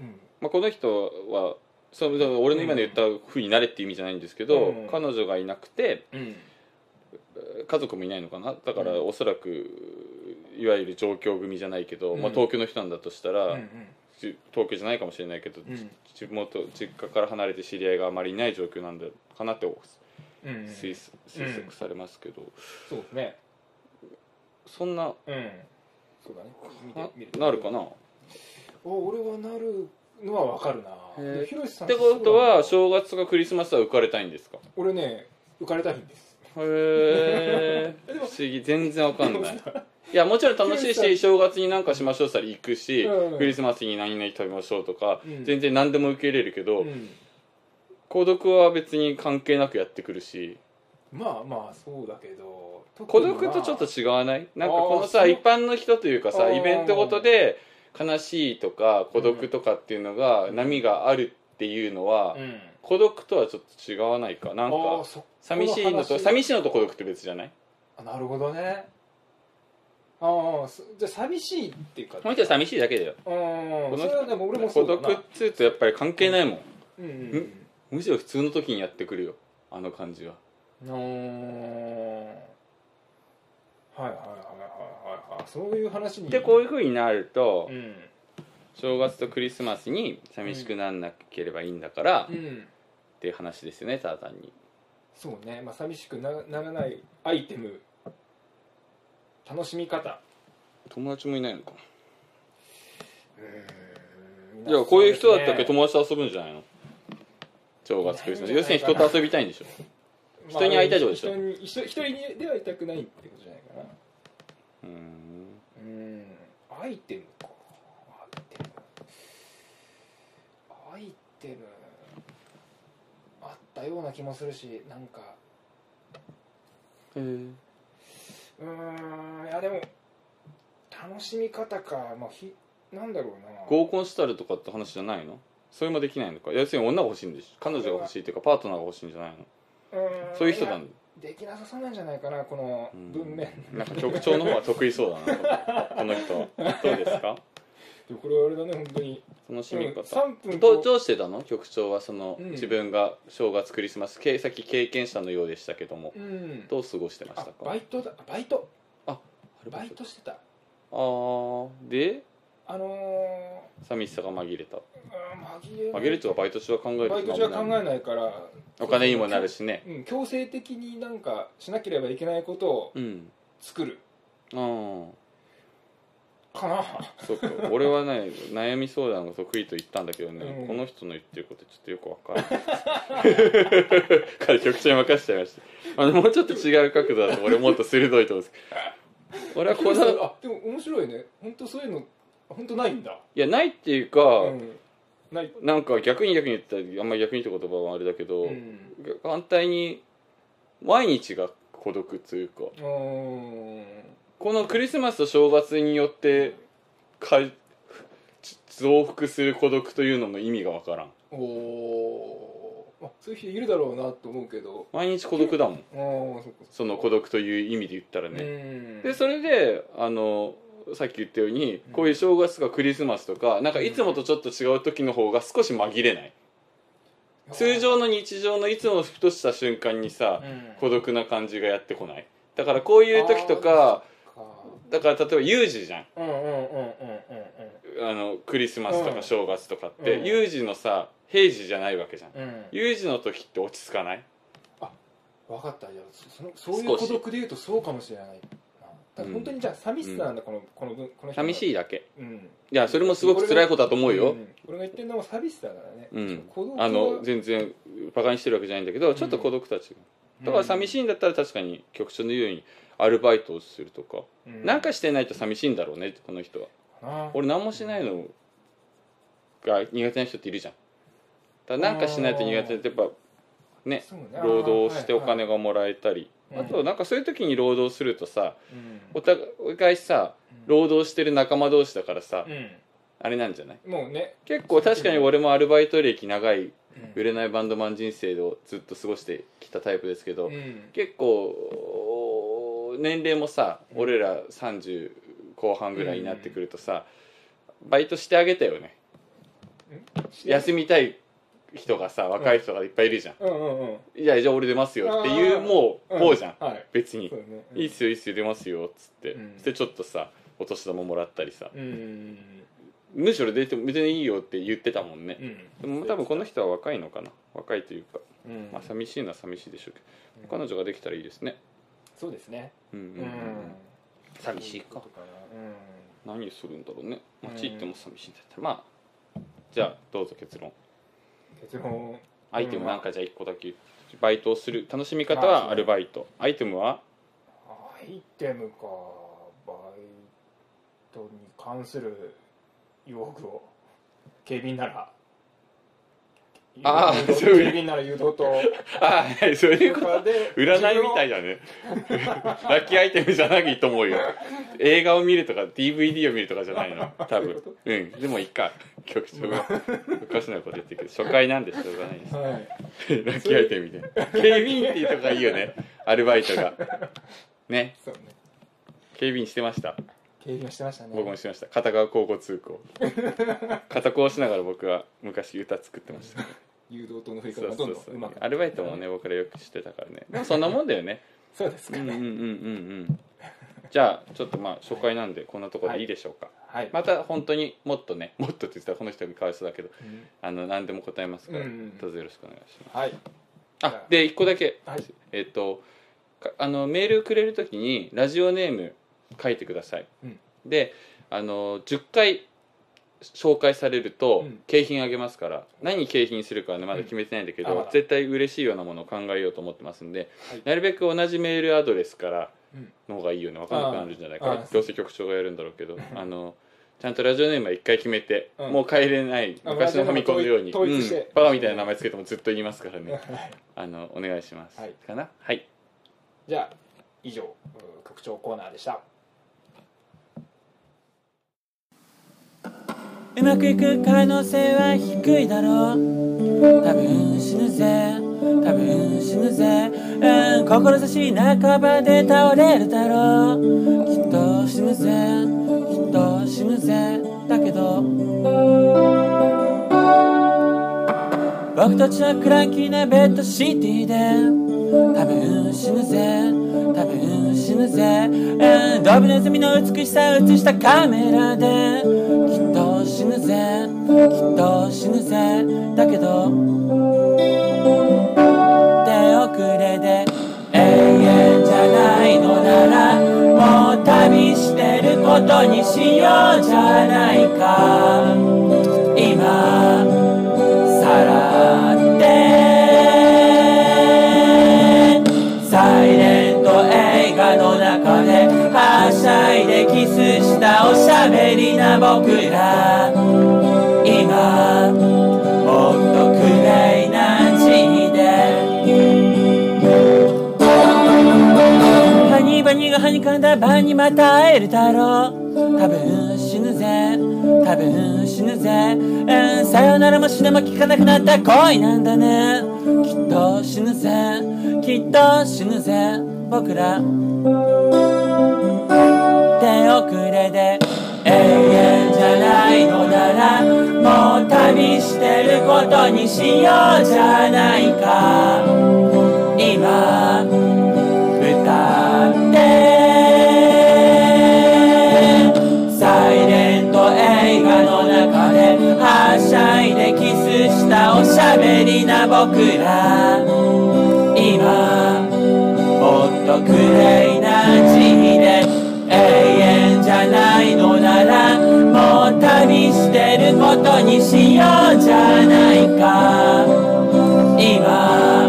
うん。まあ、この人はそ俺の今の言った風になれっていう意味じゃないんですけど、うん。彼女がいなくてうん。家族もいないのかな？だからうん。おそらくいわゆる上京組じゃないけど、うん。まあ、東京の人なんだとしたら、うんじ東京じゃないかもしれないけど、うん。地元実家から離れて知り合いがあまりいない状況なんだかなってうん。推推測されますけど、そうですね。そんなうん。そうだね。なるかな？俺はなるのはわかるな。へー。でもひろしさんてことは正月とかクリスマスは浮かれたいんですか？俺ね浮かれたいんです。へえ (laughs) 不思議。全然わかんない (laughs) いやもちろん楽しいし正月に何かしましょうしたら行くし、うん。クリスマスに何々食べましょうとか、うん。全然何でも受け入れるけど、うん。孤独は別に関係なくやってくるし。まあまあそうだけど孤独とちょっと違わない？なんかこのさ一般の人というかさイベントごとで悲しいとか孤独とかっていうのが波があるっていうのは、うん。孤独とはちょっと違わないか？なんあか。寂しいのと寂しいのと孤独って別じゃない？あなるほどねああそじゃあ寂しいっていうか。この人は寂しいだけだよ。うんこのそれはでも俺もそ孤うだな。独っつうとやっぱり関係ないもん。うんうんむしろ普通の時にやってくるよ。あの感じは。うんうんはいはいはいはいはいはい。そういう話に。でこういうふうになると、うん。正月とクリスマスに寂しくなんなければいいんだから、っうん。ていう話ですよねただ単に。そうね、まあ、寂しくなならないアイテム楽しみ方。友達もいないのか。うん。じゃあこういう人だったっけ友達と遊ぶんじゃないの？正月クリスマス要するに人と遊びたいんでしょ？ですね人に会いたいってことでしょ？まあ人に一人一人にではいたくないってことじゃないかな。うーん。うんアイテムか。アイテムアイテムあったような気もするしなんか。へえうーんいやでも楽しみ方かまあひなんだろうな。合コンしたるとかって話じゃないの？それもできないのか？要するに女が欲しいんでしょ彼女が欲しいっていうかパートナーが欲しいんじゃないの？そういう人なんやできなさそうなんじゃないかなこのうん。文面。なんか局長の方が得意そうだな。この人は。どうですか？でもこれはあれだね本当に。楽しみ方、3分どう。どうしてたの？局長はその、うん。自分が正月クリスマスけさっき経験者のようでしたけども。うん。どう過ごしてましあたか？バイトだ。バイト。あバイト。してた。あーで？あの寂しさが紛れた。ー、うん紛れ紛れるとはバイト中は考えるバイト中は考えないから。お金にもなるしね。うん、強制的になんかしなければいけないことをうん。作る。ああかな。そうか。俺はね悩み相談が得意と言ったんだけどね、うん。この人の言ってることちょっとよくわからない。(laughs) 彼局長に任せちゃいました。あのもうちょっと違う角度だと俺もっと鋭いと思うんです。俺はこのあでも面白いね。本当そういうの本当ないんだ。いやないっていうか、うん。ない。なんか逆に逆に言ったらあんまり逆にって言葉はあれだけど、うん。反対に毎日が孤独っていうか。うー。んこのクリスマスと正月によってか増幅する孤独というのの意味がわからん。おおあ、そういう人いるだろうなと思うけど。毎日孤独だもん。ああそっかその孤独という意味で言ったらうね、ん。でそれであのさっき言ったようにこういう正月とかクリスマスとかなんかいつもとちょっと違う時の方が少し紛れない。通常の日常のいつもふとした瞬間にさうん。孤独な感じがやってこない。だからこういう時とかあだから例えば有事じゃん。ーうんうんうんうんうん。あのクリスマスとうん。か正月とかって、うん。有事のさ平時じゃないわけじゃん。有事の時って落ち着かない？分かった。じゃあそそのそういう孤独で言うとそうかもしれないな。だから本当にじゃあ寂しさなんだ、このこの分この寂しいだけ。うん。いやそれもすごく辛いことだと思うよ、ん。俺が言ってるのは寂しさだからね、あの全然バカにしてるわけじゃないんだけどちょっと孤独たちが、だから寂しいんだったら確かに局長の言うようにアルバイトをするとか、うん。なんかしてないと寂しいんだろうねこの人は。な。俺何もしないのが苦手な人っているじゃん。だなんかしないと苦手ってやっぱね労働してお金が、がもらえたり。うんあとなんかそういう時に労働するとさうん。お互いさ労働してる仲間同士だからさあれなんじゃない？うん、もうね、結構確かに俺もアルバイト歴長いうん。売れないバンドマン人生をずっと過ごしてきたタイプですけど、うん。結構年齢もさうん。俺ら30後半ぐらいになってくるとさ、バイトしてあげたよね。休みたい人がさ若い人がいっぱいいるじゃん、うんうんうん。いやじゃあ俺出ますよっていうもうこうじゃん、はい。別に。いいっすよいいっすよ出ますよっつって、うん。そしてちょっとさお年玉もらったりさ、うんむしろ出ても別にいいよって言ってたもんね。う、ん。でも多分この人は若いのかな。若いというか、うん。まあ寂しいのは寂しいでしょうけど、彼女ができたらいいですねそうですね。うんうんうん、うん。寂しいか。そううことな。何するんだろうね。うん。街行っても寂しいんだったら。まあじゃあどうぞ結論。うん結論。アイテムなんかじゃあ1個だけバイトをする。楽しみ方はアルバイト。アイテムは？アイテムかバイトに関する用具を。警備員ならあー誘導そういう。警備員なら誘導とああそういうこと。占いみたいだね。ラッキーアイテムじゃなくていいと思うよ。映画を見るとか DVD を見るとかじゃないの。多分。うん。でもいいか。局長が。おかしなこと言ってるけど初回なんでしょうがないです。はい。ラッキーアイテムみたいな。警備員っていうとこがいいよね。アルバイトが。ね。そうね。警備員してました。警備をしてましたね。僕もしてました。片側交互通行。片行しながら僕は昔歌作ってました誘導灯の振り方がどんそうそう。どんうまくアルバイトもね僕らよく知ってたからね。でもそんなもんだよね。そうですか。ねうんうんうんうん。うんじゃあちょっとまあ初回なんでこんなところでいいでしょうか、はい。また本当にもっとねもっとって言ったらこの人がかわいそうだけどうん。あの何でも答えますから、うんうんどうぞよろしくお願いします。はい。あで一個だけ、はい。えっとかあのメールくれるときにラジオネーム書いてください、うん。であの10回紹介されるとうん。景品あげますから、何景品するかはねまだ決めてないんだけど、絶対嬉しいようなものを考えようと思ってますんで、はい。なるべく同じメールアドレスからうん。の方がいいよね分かんなくなるんじゃないかああどうせ局長がやるんだろうけどあのちゃんとラジオネームは一回決めて、うん。もう変えれないあ昔のファミコンのように、うん。バカみたいな名前つけてもずっと言いますからね。(laughs) はい。あのお願いします、はい。かな？はい。じゃあ以上う局長コーナーでしたうまくいく可能性は低いだろう。多分死ぬぜ。多分死ぬぜ、うん、志半ばで倒れるだろう。きっと死ぬぜ。きっと死ぬぜ。だけど僕たちはクランキーなベッドシティで多分死ぬぜ。多分死ぬぜ、うん、ドブネズミの美しさを映したカメラで。きっと死ぬぜ。きっと死ぬぜ。だけど手遅れで。永遠じゃないのならもう旅してることにしようじゃないか。おしゃべりな僕ら。今もっとクレイな字で。ハニーバニーがはにかんだ晩にまた会えるだろう。多分死ぬぜ。多分死ぬぜ、うん、さよならも死ねも聞かなくなった恋なんだね。きっと死ぬぜ。きっと死ぬぜ。僕ら。手遅れで永遠じゃないのならもう旅してることにしようじゃないか。今歌ってサイレント映画の中ではしゃいでキスしたおしゃべりな僕ら。今もっとクレイにしようじゃないか。今。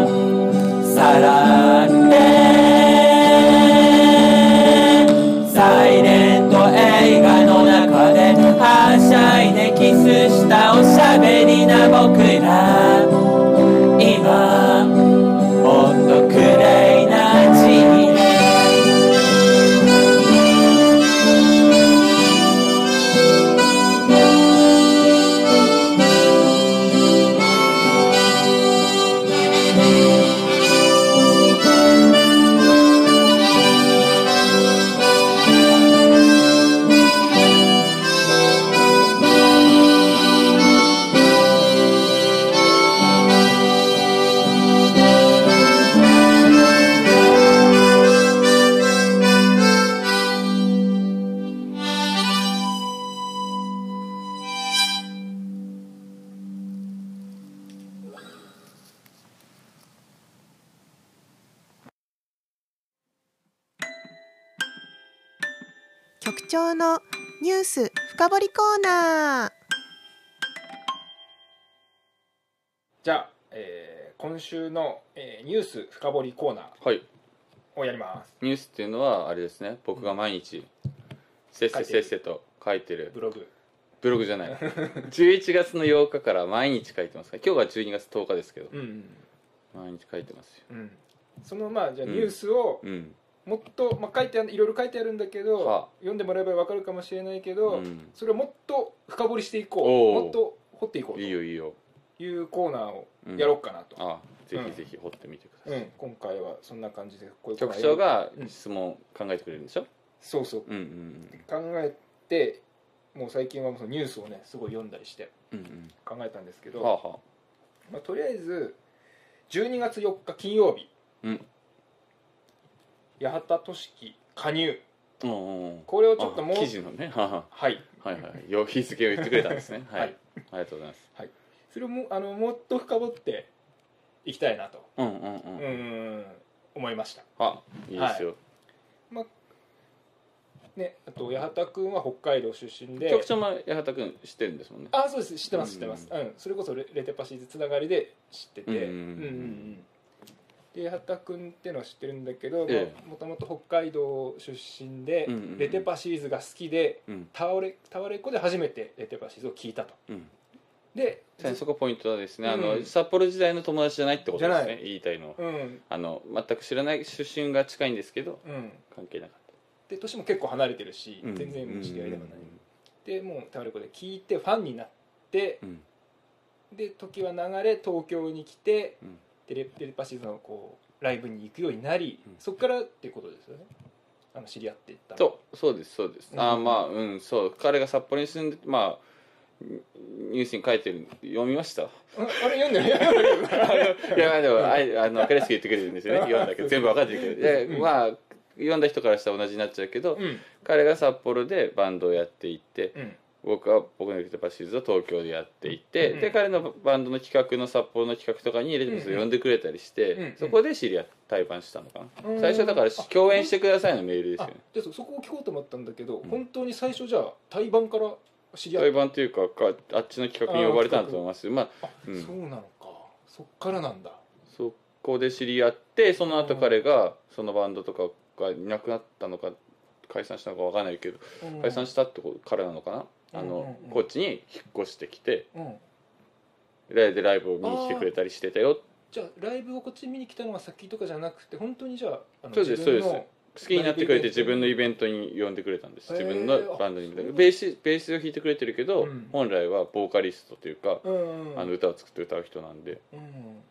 今週の、えーニュース深掘りコーナはい。ーをやります。ニュースっていうのはあれですね。僕が毎日せっせせっせと書いてる。ブログ。ブログじゃない。(laughs) 11月の8日から毎日書いてますか？ら今日が12月10日ですけど。うん毎日書いてますよ。うん。そのまあじゃあうん。ニュースをうん。もっと、まあ、書いてあるいろいろ書いてあるんだけど、はあ。読んでもらえば分かるかもしれないけど、うん。それをもっと深掘りしていこう。もっと掘っていこうと。いいよいいよいうコーナーをうん。やろうかなと、あぜひぜひ掘ってみてください、うん今回はそんな感じでこういう局長がうん。質問考えてくれるんでしょ？そうそう。うんうん考えてもう最近はそのニュースをねすごい読んだりして考えたんですけど、まあ、とりあえず12月4日金曜日、うん。八幡俊樹加入。これをちょっともうあ記事のね。はははい。はいはいよ日付を言ってくれたんですね。(laughs) はい、はい。ありがとうございますそれをもあのもっと深掘っていきたいなとうんうんうん、うーん思いました。あいいですよ、ねあと八幡君は北海道出身で。局長も八幡君知ってるんですもんね。あそうです。知ってますうん知ってます、うん。それこそレレテパシーズつながりで知ってて。うんうんうん。うんで八幡君っていうのは知ってるんだけどえもともと北海道出身で、うんうんうん。レテパシーズが好きでうん。タワレタワレコで初めてレテパシーズを聞いたと。うんでそこポイントはですね、あのうん札幌時代の友達じゃないってことですね言い。たいの。はうん。あの全く知らない出身が近いんですけどうん。関係なかっで年も結構離れてるし、た、うん。全然知り合いでもない、うん。でもうタワレコで聞いてファンになってうん。で時は流れ東京に来て、うん。でレレテパシーズのこうライブに行くようになり、うん。そこからっていうことですよね。あの知り合っていったの。そうそうですそうです、うん。あまあうんそう。彼が札幌に住んでまあニュースに書いてる読みました？ああれ読んでるい。やでもあい (laughs) あの分かりやすく言ってくれるんですよね。読んだけど全部分かってるけど。で、うん。まあ読んだ人からしたら同じになっちゃうけど、うん。彼が札幌でバンドをやっていってうん。僕は僕のレテパシーズを東京でやっていて、うん。で彼のバンドの企画の札幌の企画とかにレテパシーズを呼んでくれたりして、そこで知り合って対バンしたのかな、うん。最初だからあ。共演してくださいのメールですよあねでそそこを聞こうと思ったんだけど、ん。本当に最初じゃあ対バンから知り合っ対バンというかかあっちの企画に呼ばれたんだと思います。まああ、うん。そうなのか。そっからなんだ。そこで知り合ってその後彼がそのバンドとかがいなくなったのか解散したのか分かんないけどうん。解散したってこと彼なのかな？あうんうんのうん。こっちに引っ越してきてうん。ライでライブを見に来てくれたりしてたよ。じゃあライブをこっち見に来たのが先とかじゃなくて本当にじゃあそうですそう好きになってくれて自分のイベントに呼んでくれたんです。自分のバンドにベースベースを弾いてくれてるけど、うん。本来はボーカリストというか、うんあの歌を作って歌う人なんでうん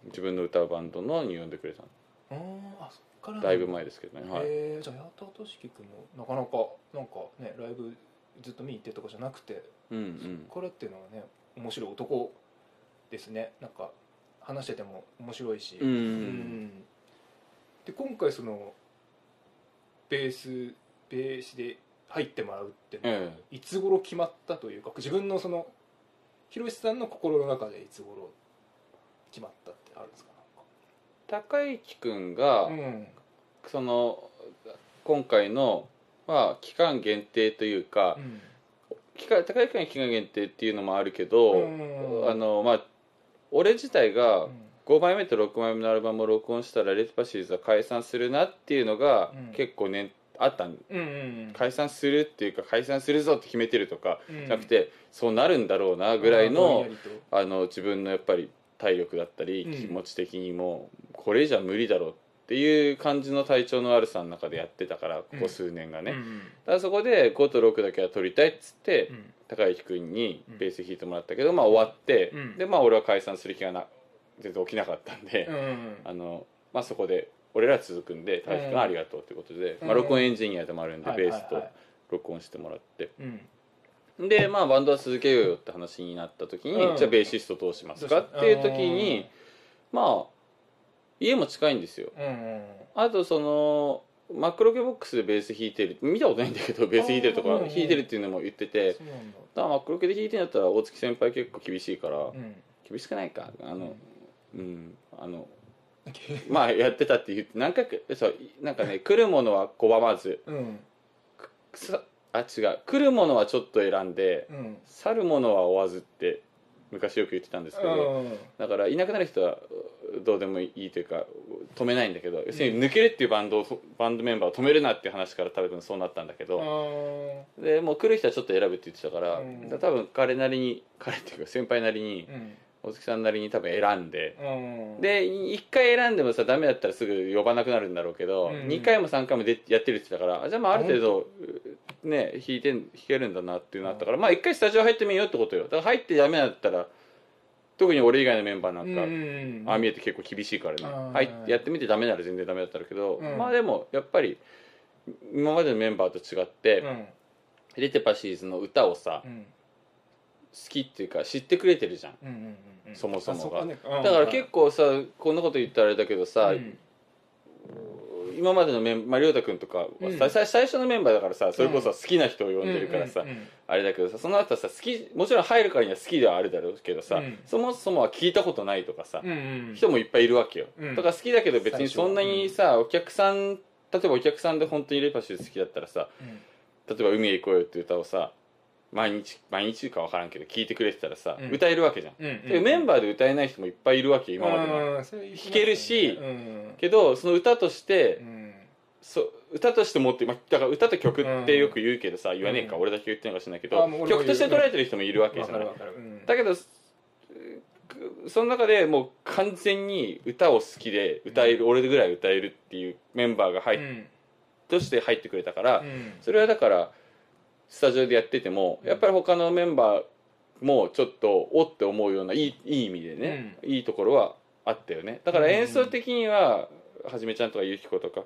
自分の歌うバンドのに呼んでくれたの。だいぶ前ですけどね、はい、じゃあ八幡俊樹君もなかなかなんかねライブずっと見に行ってとかじゃなくてうんうん。これっていうのはね面白い男ですね。なんか話してても面白いし、うん。うん。で今回そのベースベースで入ってもらうっていうのは、えいつ頃決まったというか自分のそのひろしさんの心の中でいつ頃決まったってあるんですか？高之君が、うん。その今回の、まあ、期間限定というか、うん。期間高之君は期間限定っていうのもあるけど、うん。あのまあ俺自体がうん5枚目と6枚目のアルバムを録音したらレテパシーズは解散するなっていうのが、うん。結構ねあったんうんうん解散するっていうか解散するぞって決めてるとかうん。じゃなくてそうなるんだろうなぐらいのあの自分のやっぱり体力だったりうん。気持ち的にもこれじゃ無理だろうっていう感じの体調の悪さの中でやってたからここ数年がね、だうんうん。からそこで5と6だけは取りたいっつって、うん。高之君にうん。ベース弾いてもらったけど、まあ終わって、うん。でまあ俺は解散する気がな全然起きなかったんで、うん。うんあのまあそこで俺ら続くんで高之君ありがとうってことで、うん。まあ、録音エンジニアでもあるんで、はいベースと録音してもらって。うん。でまあバンドは続けようよって話になった時に、うん。じゃあベーシストどうしますかっていう時にまあ家も近いんですよ。あとそのマックロケボックスでベース弾いてる見たことないんだけどベース弾いてるとか弾いてるっていうのも言っててだ。だからマックロケで弾いてるんだったら大月先輩結構厳しいから、うん。厳しくないかあのうん。あの (laughs) まあやってたって言って何回かそうなんかね (laughs) 来るものは拒まずうん。くさあ違う。来るものはちょっと選んでうん。去るものは追わずって昔よく言ってたんですけど、うん。だからいなくなる人はうどうでもいいというか止めないんだけど要するに抜けるっていうバンドをバンドメンバーを止めるなっていう話から多分そうなったんだけど、あでもう来る人はちょっと選ぶって言ってたから,、うん。多分彼なりに彼っていうか先輩なりに大月さんなりに多分選んで、うん。で1回選んでもさダメだったらすぐ呼ばなくなるんだろうけど、うん。2回も3回もでやってるって言ってたからあじゃあまあある程度ね弾いてん弾けるんだなっていうのあったから、まあ1回スタジオ入ってみようってことよ。だから入ってダメだったら特に俺以外のメンバーなんか、うんああ見えて結構厳しいからね。あー。入ってやってみてダメなら全然ダメだったけど、うん。まあでもやっぱり今までのメンバーと違って、うん。レテパシーズの歌をさ、きっていうか知ってくれてるじゃん。うんうんうんそもそもが。ね。うん。だから結構さこんなこと言ったらあれだけどさ、うん。今までのメンまあ亮太君とかはうん。最初のメンバーだからさそれこそ好きな人を呼んでるからさ、うんうんあれだけどさその後さ好きもちろん入るからには好きではあるだろうけどさ、うん。そもそもは聞いたことないとかさ、うんうん人もいっぱいいるわけよ、うん。だから好きだけど別にそんなにさ、お客さん例えばお客さんで本当にレパシー好きだったらさうん。例えば「海へ行こうよ」って歌をさ毎日毎日か分からんけど聞いてくれてたらさ、うん。歌えるわけじゃん、うんうんでメンバーで歌えない人もいっぱいいるわけよ今まで。は、うんそれ弾けるしうんけどその歌として、うん。そう歌として持って、まあ、だから歌と曲ってよく言うけどさ、言わねえか、うん。俺だけ言ってんのかしないけあどもう俺も言う。曲として捉えてる人もいるわけじゃないわかるわかる。うん。だけどうその中でもう完全に歌を好きで歌える、俺ぐらい歌えるっていうメンバーが入っ、うん。として入ってくれたから、うん。それはだからスタジオでやっててもやっぱり他のメンバーもちょっとおって思うようないいいい意味でね、いいところはあったよね。だから演奏的にははじめちゃんとかゆき子とか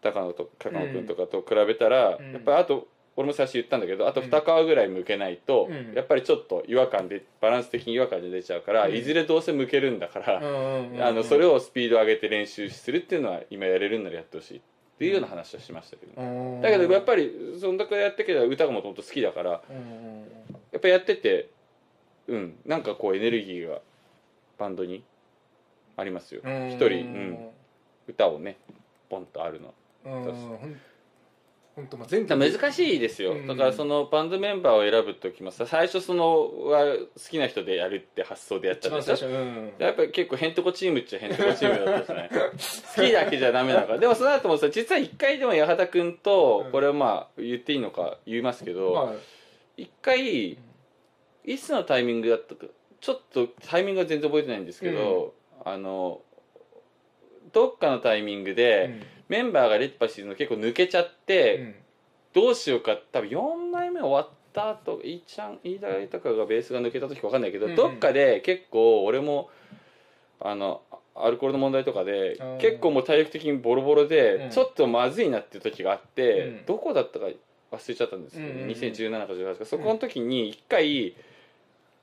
高野と高野君とかと比べたら、うん。やっぱりあと俺も最初言ったんだけどあと2皮ぐらい向けないと、うん。やっぱりちょっと違和感でバランス的に違和感で出ちゃうから、うん。いずれどうせ向けるんだから、うんうん。あのそれをスピード上げて練習するっていうのは今やれるんならやってほしいっていうような話はしましたけど、ね。だけどやっぱりそんだけやってけど歌がもともと好きだからやっぱやっててうんなんかこうエネルギーがバンドにありますよ。うん。一人、うん、歌をねポンとあるの。うんほんとまあ全難しいですよ、うん。だからそのバンドメンバーを選ぶ時もさ最初そのは好きな人でやるって発想でやったでしょ？うん。やっぱり結構ヘンテコチームっちゃヘンテコチームだったじゃない？(laughs) 好きだけじゃダメだか。らでもその後もさ実は一回でも八幡君とうん。これはまあ言っていいのか言いますけど、まあ一回いつのタイミングだったかちょっとタイミングは全然覚えてないんですけど、あのどっかのタイミングで、メンバーがレッパシーズの結構抜けちゃって、うん。どうしようか多分4枚目終わった後いいちゃん飯田とかがベースが抜けた時か分かんないけど、うんうん。どっかで結構俺もあのアルコールの問題とかでうん結構もう体力的にボロボロで、うん。ちょっとまずいなっていう時があって、うん。どこだったか忘れちゃったんですけど、うんうんうん。2017か18か。そこの時に一回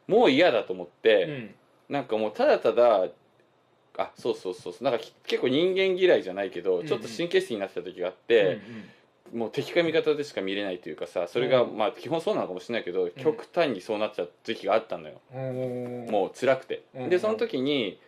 もう嫌だと思って、うん。なんかもうただただあそうそうそうそう。なんかき結構人間嫌いじゃないけど、うんうん。ちょっと神経質になってた時があって、もう敵か味方でしか見れないというかさそれが、うん。まあ基本そうなのかもしれないけど、極端にそうなっちゃう時期があったのよ、うん。うんもう辛くて、うんでその時に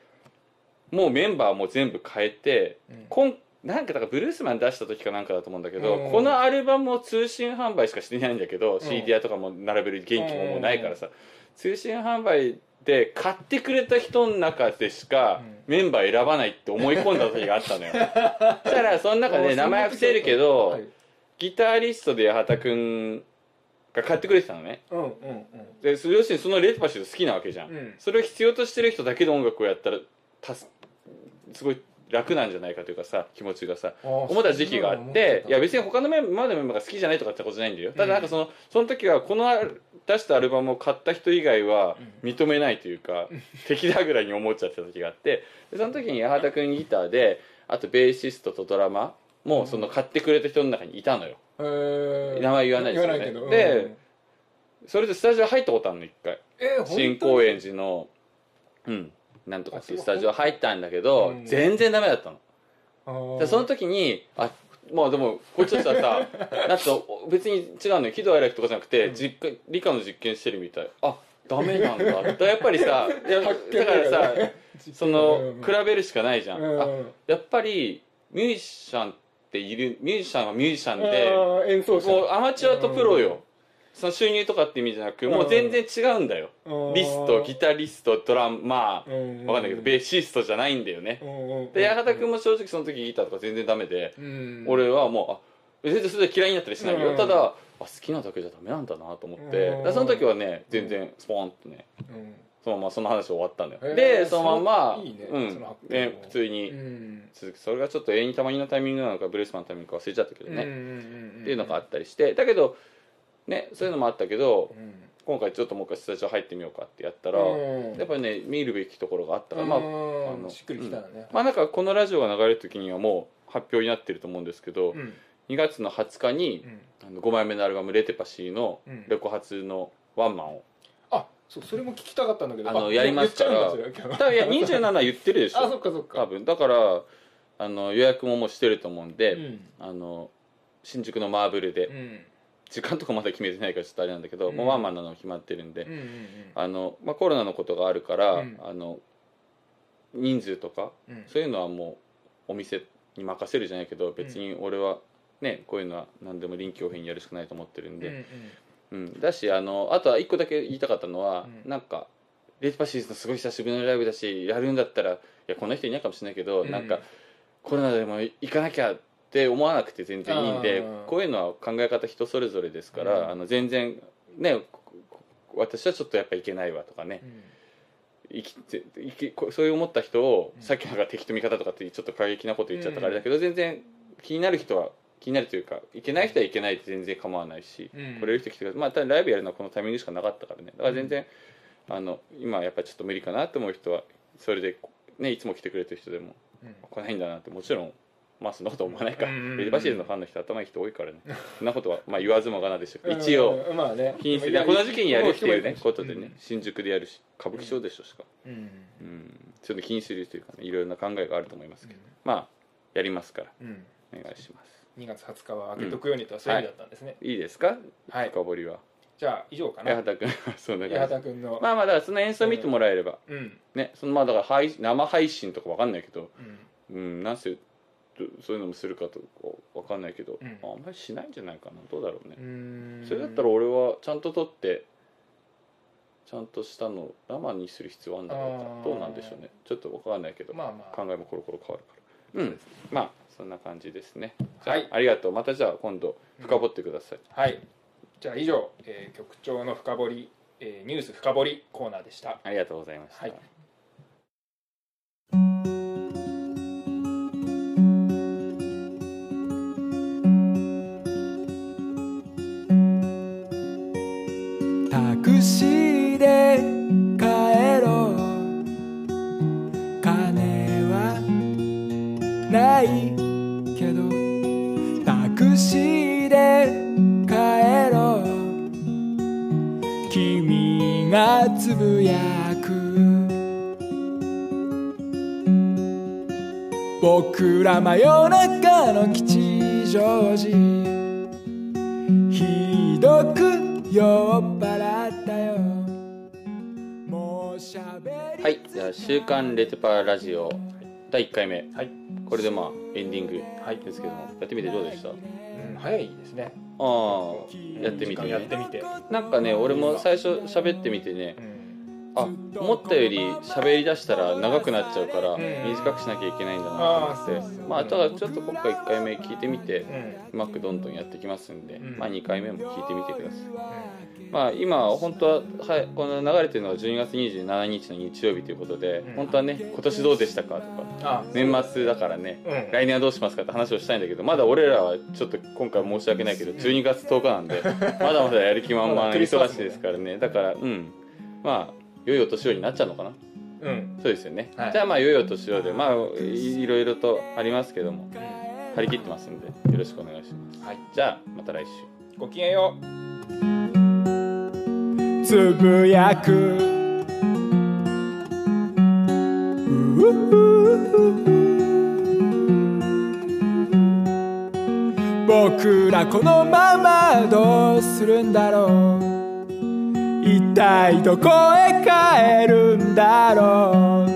もうメンバーも全部変えて、うん。こんなんかだからブルースマン出した時かなんかだと思うんだけど、うん。このアルバムを通信販売しかしてないんだけど、ん。CD 屋とかも並べる元気ももうないからさ、通信販売で買ってくれた人の中でしかうん。メンバー選ばないって思い込んだ時があったのよ。(laughs) そしたらその中で名前は伏せるけど、はい。ギタリストで八幡くんが買ってくれてたのね。うんうんうん。でそ要するにそのレテパシー好きなわけじゃん、うん。それを必要としてる人だけで音楽をやったらたすすごい楽なんじゃないかというかさ気持ちがさ思った。時期があっていや別に他のメンバーのメンバーが好きじゃないとかってことじゃないんだよ。ただなんかそのその時はこの出したアルバムを買った人以外は認めないというか、敵だぐらいに思っちゃってた時があってでその時に八幡君ギターであとベーシストとドラマもその買ってくれた人の中にいたのよ。名前言わないですよね。言わないけど。でうん。それでスタジオ入ったことあるの一回。えー新高円寺の。うんなんとかっていうスタジオ入ったんだけど、うん。全然ダメだったの。でその時にあまあでもこっちとしてはさ (laughs) なんと別に違うのよ。喜怒哀楽とかじゃなくて、実家理科の実験してるみたい。あダメなんだ。だやっぱりさ (laughs) だからさ (laughs) その比べるしかないじゃん、うん。あやっぱりミュージシャンっているミュージシャンはミュージシャンでもうアマチュアとプロよ、その収入とかって意味じゃなく、もう全然違うんだよ、うん。リストギタリストドラムまあ、うん。わかんないけどベーシストじゃないんだよね、うんで八幡君も正直その時ギターとか全然ダメで、うん。俺はもうあ全然それで嫌いになったりしないよ、うん。ただあ好きなだけじゃダメなんだなと思って、その時はね全然スポーンとねうん。そのままその話終わったんだよ、でそのまんまいいね。うん。ね普通にうん。続きそれがちょっと永遠にたまにのタイミングなのかブレースマンのタイミングか忘れちゃったけどね、っていうのがあったりして。だけどねそういうのもあったけどうん。今回ちょっともう一回スタジオ入ってみようかってやったら、うん。やっぱりね見るべきところがあったから、まあうん。あのしっくりきたよね。まあなんかこのラジオが流れる時にはもう発表になってると思うんですけど、うん。2月の20日にうん。あの5枚目のアルバム「レテパシー」のうん。レコ発のワンマンを。あそうそれも聞きたかったんだけどあのやりますから。だいや27言ってるでしあそっょかそっか。多分。だからあの予約ももうしてると思うんで、うん。あの新宿のマーブルで、うん時間とかまだ決めてないからちょっとあれなんだけど、うん。もうワンマンなの決まってるんで、うんうんあのまあ、コロナのことがあるから、うん。あの人数とかうん。そういうのはもうお店に任せるじゃないけど別に俺はねこういうのは何でも臨機応変にやるしかないと思ってるんうんで、うん。だしあのあとは一個だけ言いたかったのは、うん。なんかレテパシーズのすごい久しぶりのライブだしやるんだったらいやこんな人いないかもしれないけど、うん。なんかコロナでも行かなきゃって思わなくて全然いいんでこういうのは考え方人それぞれですから、うん。あの全然ねこ私はちょっとやっぱいけないわとかね、生きて生きこそういう思った人を、うん。さっきなんか敵と味方とかってちょっと過激なこと言っちゃったからあれだけど、全然気になる人は気になるというかいけない人はいけないって全然構わないし、うん。来れる人来てくださいまあただライブやるのはこのタイミングしかなかったからね。だから全然、あの今やっぱりちょっと無理かなと思う人はそれでねいつも来てくれてる人でもうん。来ないんだなってもちろんまあそんなこと思わないか、うんうんバシーズのファンの人頭いい人多いからね。そんなことはまあ言わずもがなでしょう一応うんまあね。気にするこの時期にやるっていうねことでね、うん。新宿でやるし歌舞伎町でしょしか、うん。うん、ちょっと気にするというかねいろいろな考えがあると思いますけど、まあやりますから。うん。お願いします。2月20日は開けとくようにとはそういう意味だったんですね。いいですか？はい。深掘りは。じゃあ以上かな。八幡君。はそんな八感君の。まあまあだからその演奏見てもらえれば、うん。ねそのまあだから配生配信とかわかんないけど。うん。うんなんせどそういうのもするかとかわかんないけど、うん。あんまりしないんじゃないかな。どうだろうね。う、ん。それだったら俺はちゃんと撮ってちゃんとしたのを生にする必要あるんだろうか。どうなんでしょうね。ちょっとわかんないけど、まあまあ。考えもコロコロ変わるから。うん。まあそんな感じですね。じゃあ,、はい。ありがとう。またじゃあ今度深掘ってください、はい。じゃあ以上、えー局長の深掘り、えーニュース深掘りコーナーでした。ありがとうございました、はい僕ら真夜中の吉祥寺。ひどく酔っ払ったよ。もうしゃべりはいじゃあ「週刊レテパラジオ」第1回目。はい、これでまあエンディングはい。ですけどもやってみてどうでした？あうん、早いですね。あやってみて。時間やってねみて、なんかね俺も最初喋ってみてねうんあ思ったより喋りだしたら長くなっちゃうからん。短くしなきゃいけないんだなと思って。まあただちょっと今回1回目聞いてみてうまくどんどんやってきますんで、うん。まあ2回目も聞いてみてください。まあ今本当は、はい、この流れてるのは12月27日の日曜日ということで、うん。本当はね今年どうでしたかとかあ年末だからね、うん。来年はどうしますかって話をしたいんだけどまだ俺らはちょっと今回申し訳ないけど12月10日なんでまだまだやる気満々 (laughs) 忙しいですからね。だからうん。まあ良いお年をになっちゃうのかな？うん。そうですよね、はい。じゃあまあ良いお年をでまあいいろいろとありますけども張り切ってますんでよろしくお願いします。はい。じゃあまた来週。ごきげんよう。つぶやく。僕らこのままどうするんだろう一体どこへ帰るんだろう。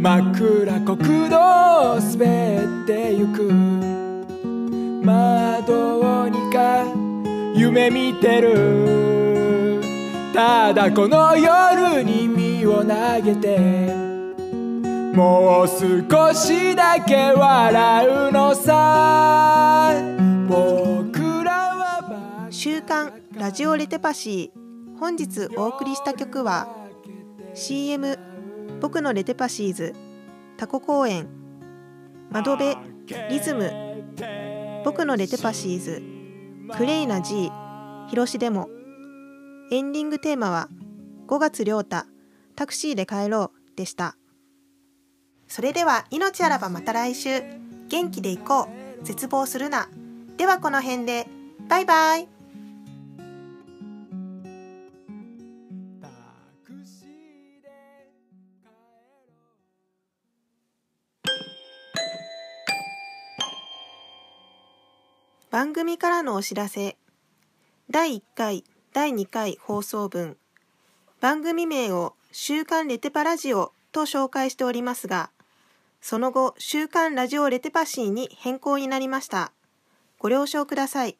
真っ暗国土を滑ってゆく。まあどうにか夢見てる。ただこの夜に身を投げて。もう少しだけ笑うのさ。僕らは週刊ラジオレテパシー。本日お送りした曲は CM 僕のレテパシーズタコ公演窓辺リズム僕のレテパシーズクレイナ G 広しでもエンディングテーマは5月亮太タクシーで帰ろうでした。それでは命あらばまた来週。元気でいこう。絶望するな。ではこの辺で。バイバイ。番組からのお知らせ。第1回第2回放送分。番組名を「週刊レテパラジオ」と紹介しておりますがその後「週刊ラジオレテパシー」に変更になりました。ご了承ください。